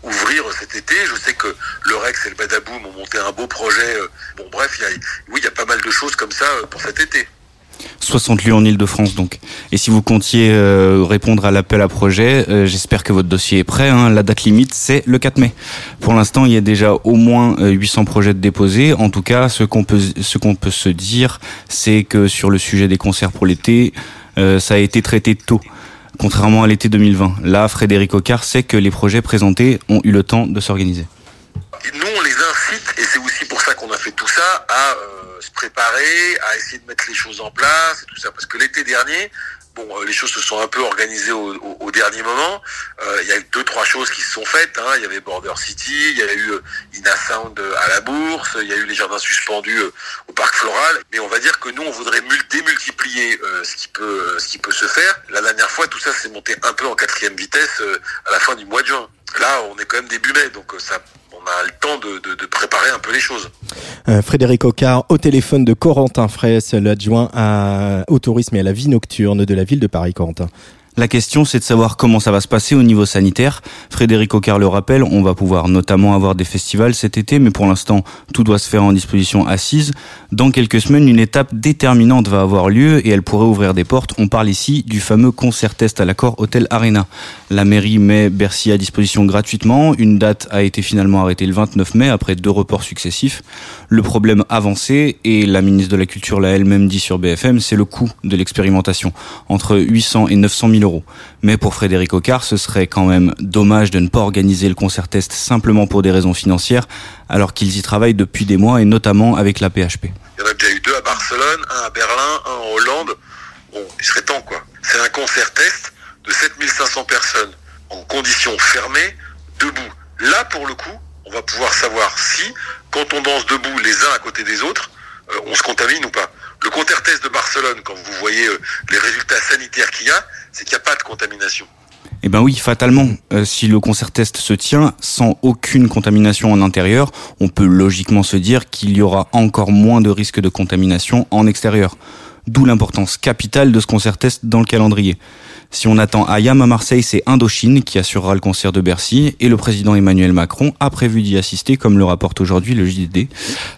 ouvrir cet été. Je sais que le Rex et le Badaboum ont monté un beau projet. Bon bref, il y a, oui, il y a pas mal de choses comme ça pour cet été.
60 lieux en Ile-de-France donc. Et si vous comptiez euh, répondre à l'appel à projet, euh, j'espère que votre dossier est prêt. hein. La date limite, c'est le 4 mai. Pour l'instant, il y a déjà au moins euh, 800 projets de déposés. En tout cas, ce qu'on peut, se dire, c'est que sur le sujet des concerts pour l'été, euh, ça a été traité tôt. Contrairement à l'été 2020. Là, Frédéric Ocard sait que les projets présentés ont eu le temps de s'organiser.
Nous, on les incite, qu'on a fait tout ça, à euh, se préparer, à essayer de mettre les choses en place et tout ça. Parce que l'été dernier, bon, euh, les choses se sont un peu organisées au, dernier moment. Euh, Il y a eu deux, trois choses qui se sont faites. hein. Il y avait Border City, il y a eu Ina Sound à la bourse, il y a eu les jardins suspendus au parc floral. Mais on va dire que nous, on voudrait mul- démultiplier ce qui peut, se faire. La dernière fois, tout ça s'est monté un peu en quatrième vitesse à la fin du mois de juin. Là, on est quand même début mai, donc ça, on a le temps de, de- de préparer un peu les choses.
Euh, Frédéric Ocard au téléphone de Corentin Fraisse, l'adjoint à- au tourisme et à la vie nocturne de la ville de Paris, Corentin.
La question, c'est de savoir comment ça va se passer au niveau sanitaire. Frédéric Ocard le rappelle, on va pouvoir notamment avoir des festivals cet été, mais pour l'instant, tout doit se faire en disposition assise. Dans quelques semaines, une étape déterminante va avoir lieu et elle pourrait ouvrir des portes. On parle ici du fameux concert test à l'accord Hôtel Arena. La mairie met Bercy à disposition gratuitement. Une date a été finalement arrêtée le 29 mai après deux reports successifs. Le problème avancé, et la ministre de la Culture l'a elle-même dit sur BFM, c'est le coût de l'expérimentation. Entre 800 et 900 000 euros. Mais pour Frédéric Ocard, ce serait quand même dommage de ne pas organiser le concert test simplement pour des raisons financières, alors qu'ils y travaillent depuis des mois et notamment avec la PHP.
Il y en a déjà eu deux à Barcelone, un à Berlin, un en Hollande. Bon, il serait temps, quoi. C'est un concert test de 7500 personnes en conditions fermées, debout. Là, pour le coup, on va pouvoir savoir si, quand on danse debout les uns à côté des autres, euh, on se contamine ou pas. Le concert test de Barcelone, quand vous voyez euh, les résultats sanitaires qu'il y a, c'est qu'il n'y a pas de contamination.
Eh ben oui, fatalement, euh, si le concert test se tient sans aucune contamination en intérieur, on peut logiquement se dire qu'il y aura encore moins de risques de contamination en extérieur. D'où l'importance capitale de ce concert test dans le calendrier. Si on attend Ayam à Marseille, c'est Indochine qui assurera le concert de Bercy et le président Emmanuel Macron a prévu d'y assister, comme le rapporte aujourd'hui le JDD,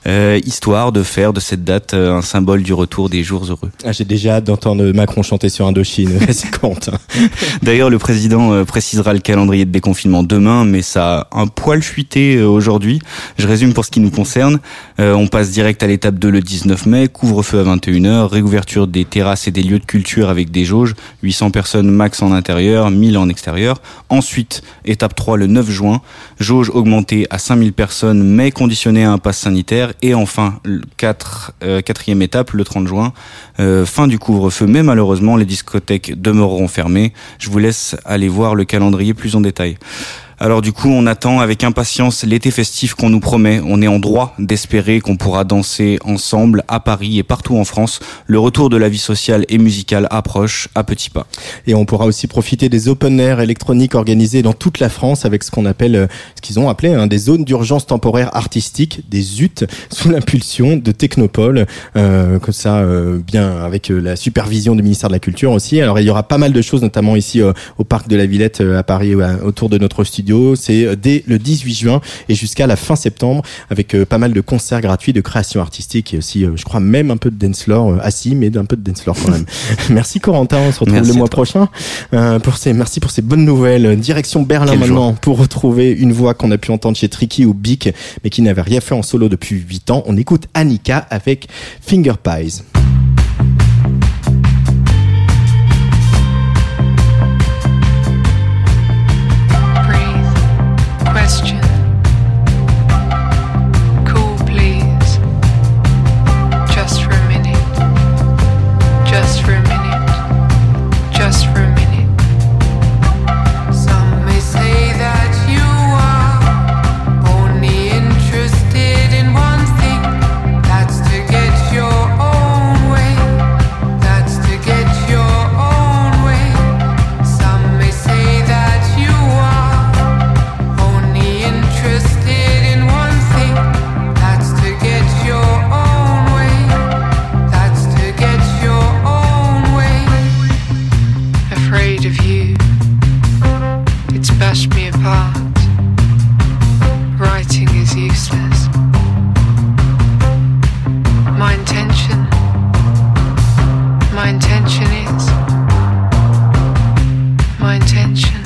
euh, histoire de faire de cette date euh, un symbole du retour des jours heureux.
Ah, J'ai déjà hâte d'entendre Macron chanter sur Indochine. Vas-y.
D'ailleurs, le président euh, précisera le calendrier de déconfinement demain, mais ça a un poil fuité euh, aujourd'hui. Je résume pour ce qui nous concerne. Euh, on passe direct à l'étape 2 le 19 mai, couvre-feu à 21h, réouverture des terrasses et des lieux de culture avec des jauges, 800 personnes max en intérieur, 1000 en extérieur. Ensuite, étape 3 le 9 juin, jauge augmentée à 5000 personnes, mais conditionnée à un pass sanitaire. Et enfin, le 4, euh, quatrième étape, le 30 juin, euh, fin du couvre-feu, mais malheureusement, les discothèques demeureront fermées. Je vous laisse aller voir le calendrier plus en détail. Alors du coup, on attend avec impatience l'été festif qu'on nous promet. On est en droit d'espérer qu'on pourra danser ensemble à Paris et partout en France. Le retour de la vie sociale et musicale approche à petits pas.
Et on pourra aussi profiter des open air électroniques organisés dans toute la France avec ce qu'on appelle, euh, ce qu'ils ont appelé hein, des zones d'urgence temporaire artistique, des UT, sous l'impulsion de Technopole, euh, comme ça, euh, bien avec euh, la supervision du ministère de la Culture aussi. Alors il y aura pas mal de choses, notamment ici euh, au parc de la Villette à Paris, autour de notre studio. C'est euh, dès le 18 juin et jusqu'à la fin septembre, avec euh, pas mal de concerts gratuits de création artistique et aussi, euh, je crois, même un peu de dance floor, assis, mais d'un peu de dance floor quand même. Merci Corentin, on se retrouve
Merci
le mois
toi.
prochain. Pour ces, merci pour ces bonnes nouvelles. Direction Berlin maintenant pour retrouver une voix qu'on a pu entendre chez Tricky ou Bic, mais qui n'avait rien fait en solo depuis 8 ans. On écoute Annika avec Finger Pies.
attention.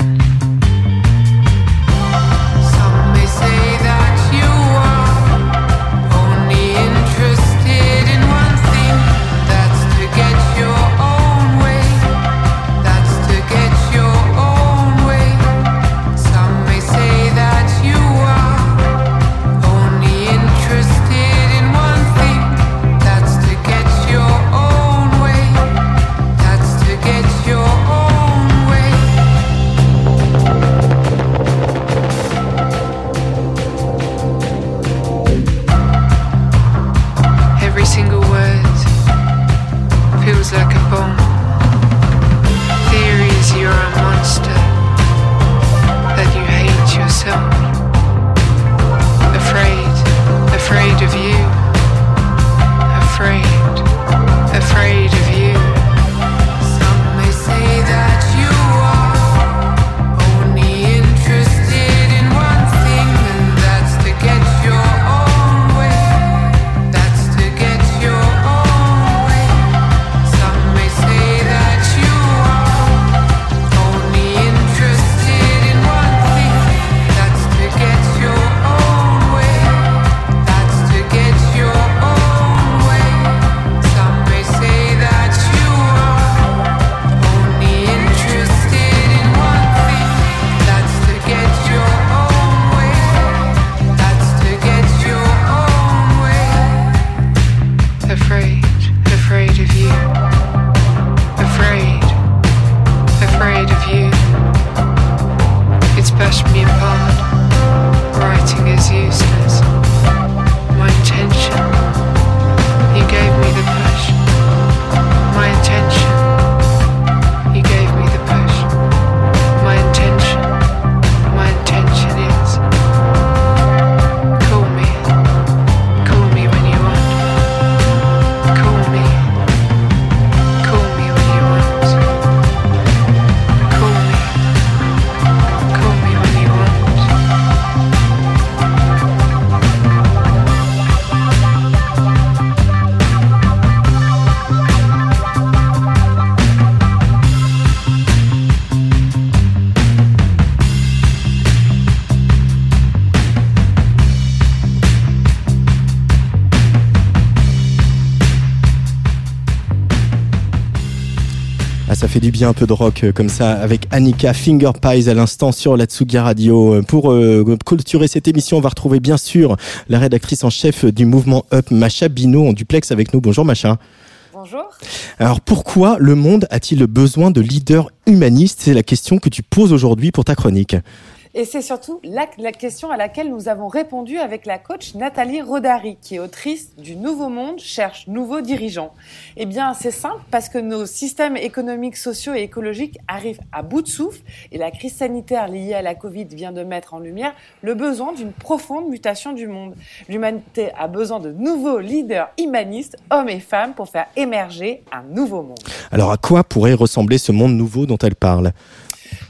Fait du bien un peu de rock euh, comme ça avec Annika Finger Pies à l'instant sur la Tsugi Radio. Euh, Pour euh, clôturer cette émission, on va retrouver bien sûr la rédactrice en chef du mouvement Up, Macha Bino, en duplex avec nous. Bonjour Macha.
Bonjour.
Alors pourquoi le monde a-t-il besoin de leaders humanistes? C'est la question que tu poses aujourd'hui pour ta chronique.
Et c'est surtout la, question à laquelle nous avons répondu avec la coach Nathalie Rodari, qui est autrice du Nouveau Monde cherche nouveaux dirigeants. Eh bien, c'est simple parce que nos systèmes économiques, sociaux et écologiques arrivent à bout de souffle et la crise sanitaire liée à la Covid vient de mettre en lumière le besoin d'une profonde mutation du monde. L'humanité a besoin de nouveaux leaders humanistes, hommes et femmes, pour faire émerger un nouveau monde.
Alors à quoi pourrait ressembler ce monde nouveau dont elle parle?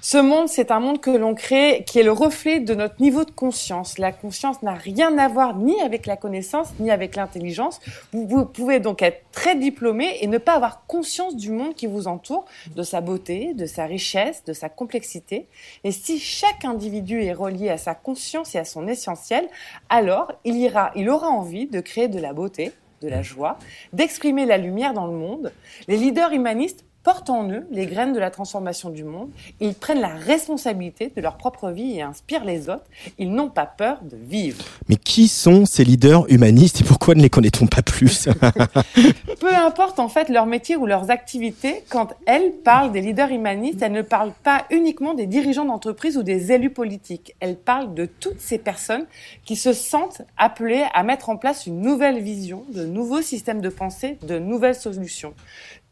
Ce monde, c'est un monde que l'on crée, qui est le reflet de notre niveau de conscience. La conscience n'a rien à voir ni avec la connaissance, ni avec l'intelligence. Vous, pouvez donc être très diplômé et ne pas avoir conscience du monde qui vous entoure, de sa beauté, de sa richesse, de sa complexité. Et si chaque individu est relié à sa conscience et à son essentiel, alors il ira, il aura envie de créer de la beauté, de la joie, d'exprimer la lumière dans le monde. Les leaders humanistes portent en eux les graines de la transformation du monde. Ils prennent la responsabilité de leur propre vie et inspirent les autres. Ils n'ont pas peur de vivre.
Mais qui sont ces leaders humanistes et pourquoi ne les connaît-on pas plus
Peu importe en fait leur métier ou leurs activités, quand elles parlent des leaders humanistes, elles ne parlent pas uniquement des dirigeants d'entreprise ou des élus politiques. Elles parlent de toutes ces personnes qui se sentent appelées à mettre en place une nouvelle vision, de nouveaux systèmes de pensée, de nouvelles solutions.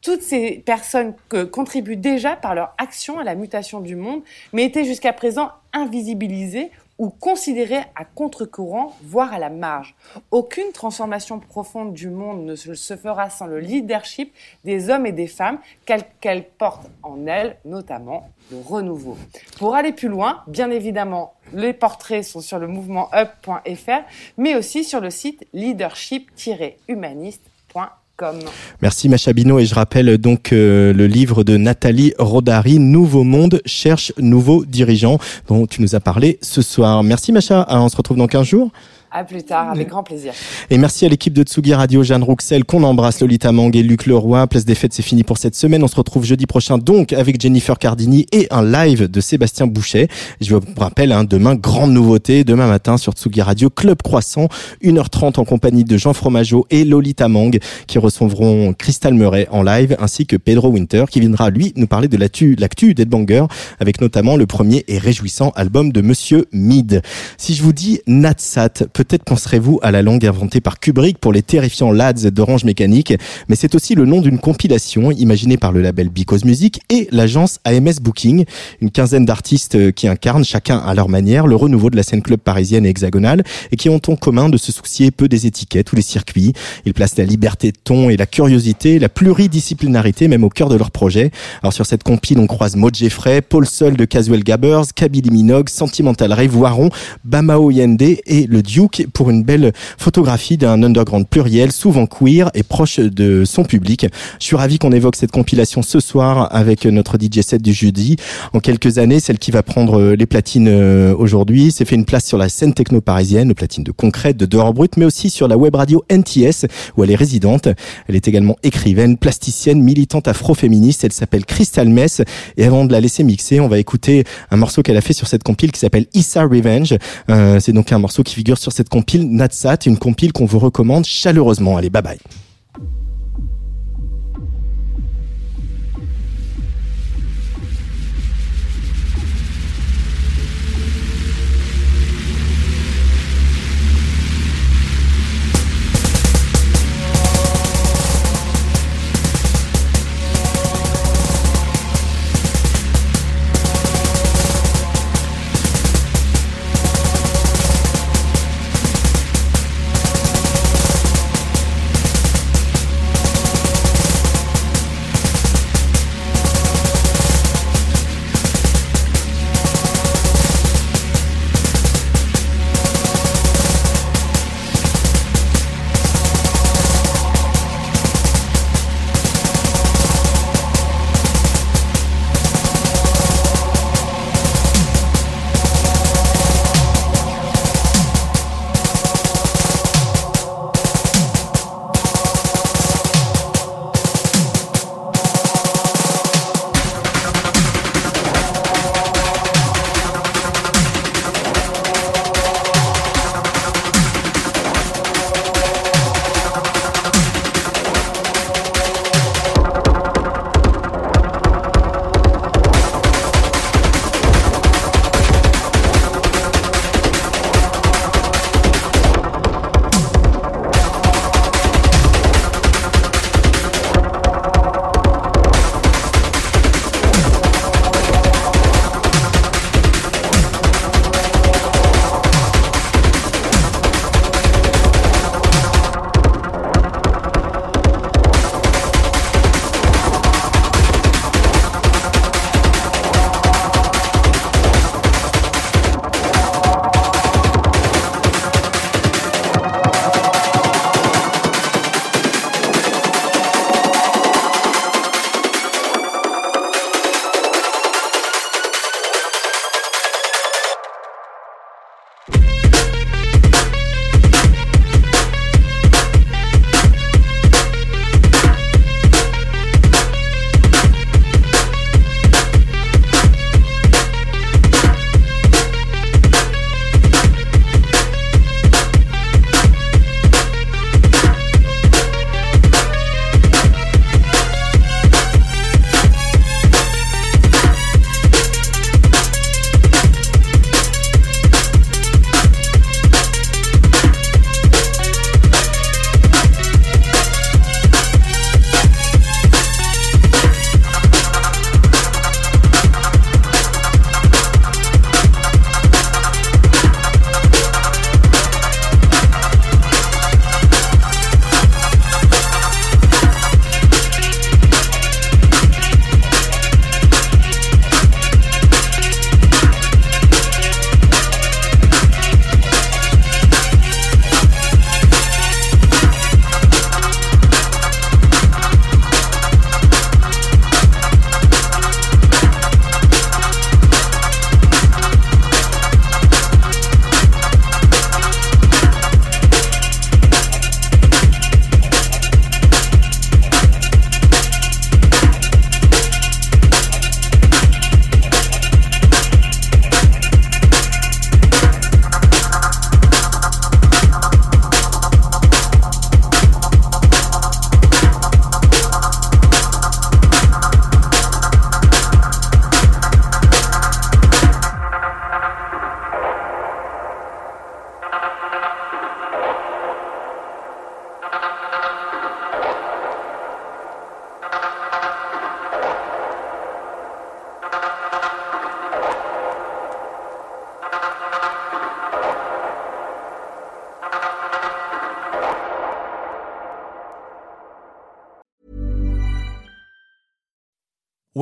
Toutes ces personnes contribuent déjà par leur action à la mutation du monde, mais étaient jusqu'à présent invisibilisées ou considéré à contre-courant, voire à la marge. Aucune transformation profonde du monde ne se fera sans le leadership des hommes et des femmes qu'elles portent en elles, notamment le renouveau. Pour aller plus loin, bien évidemment, les portraits sont sur le mouvement up.fr, mais aussi sur le site leadership-humaniste.com.
Merci Macha Bino et je rappelle donc euh, le livre de Nathalie Rodari, Nouveau Monde cherche nouveaux dirigeants dont tu nous as parlé ce soir. Merci Macha, Ah, on se retrouve dans 15 jours.
À plus tard, avec grand plaisir.
Et merci à l'équipe de Tsugi Radio, Jeanne Rouxel, qu'on embrasse, Lolita Mang et Luc Leroy. Place des fêtes, c'est fini pour cette semaine. On se retrouve jeudi prochain donc avec Jennifer Cardini et un live de Sébastien Boucher. Je vous rappelle, hein, demain, grande nouveauté, demain matin sur Tsugi Radio, Club Croissant, 1h30 en compagnie de Jean Fromageau et Lolita Mang qui recevront Crystal Murray en live ainsi que Pedro Winter qui viendra lui nous parler de l'actu, d'Edbanger avec notamment le premier et réjouissant album de Monsieur Mid. Si je vous dis Natsat, peut-être penserez-vous à la langue inventée par Kubrick pour les terrifiants lads d'Orange Mécanique, mais c'est aussi le nom d'une compilation imaginée par le label Because Music et l'agence AMS Booking, une quinzaine d'artistes euh, qui incarnent chacun à leur manière le renouveau de la scène club parisienne et hexagonale et qui ont en commun de se soucier peu des étiquettes ou des circuits. Ils placent la liberté de ton et la curiosité, la pluridisciplinarité même au cœur de leur projet. Alors sur cette compile, on croise Maud Jeffrey, Paul Sol de Casual Gabbers, Kabylie Minogue, Sentimental Rave Waron, Bamao Yende et le Duke pour une belle photographie d'un underground pluriel, souvent queer et proche de son public. Je suis ravi qu'on évoque cette compilation ce soir avec notre DJ set du jeudi. En quelques années, celle qui va prendre les platines euh, aujourd'hui s'est fait une place sur la scène techno parisienne, aux platines de concrète, de dehors brut, mais aussi sur la web radio NTS où elle est résidente. Elle est également écrivaine, plasticienne, militante afroféministe. Elle s'appelle Crystal Mess. Et avant de la laisser mixer, on va écouter un morceau qu'elle a fait sur cette compile qui s'appelle Issa Revenge. Euh, c'est donc un morceau qui figure sur cette compile Natsat, une compile qu'on vous recommande chaleureusement. Allez, bye bye.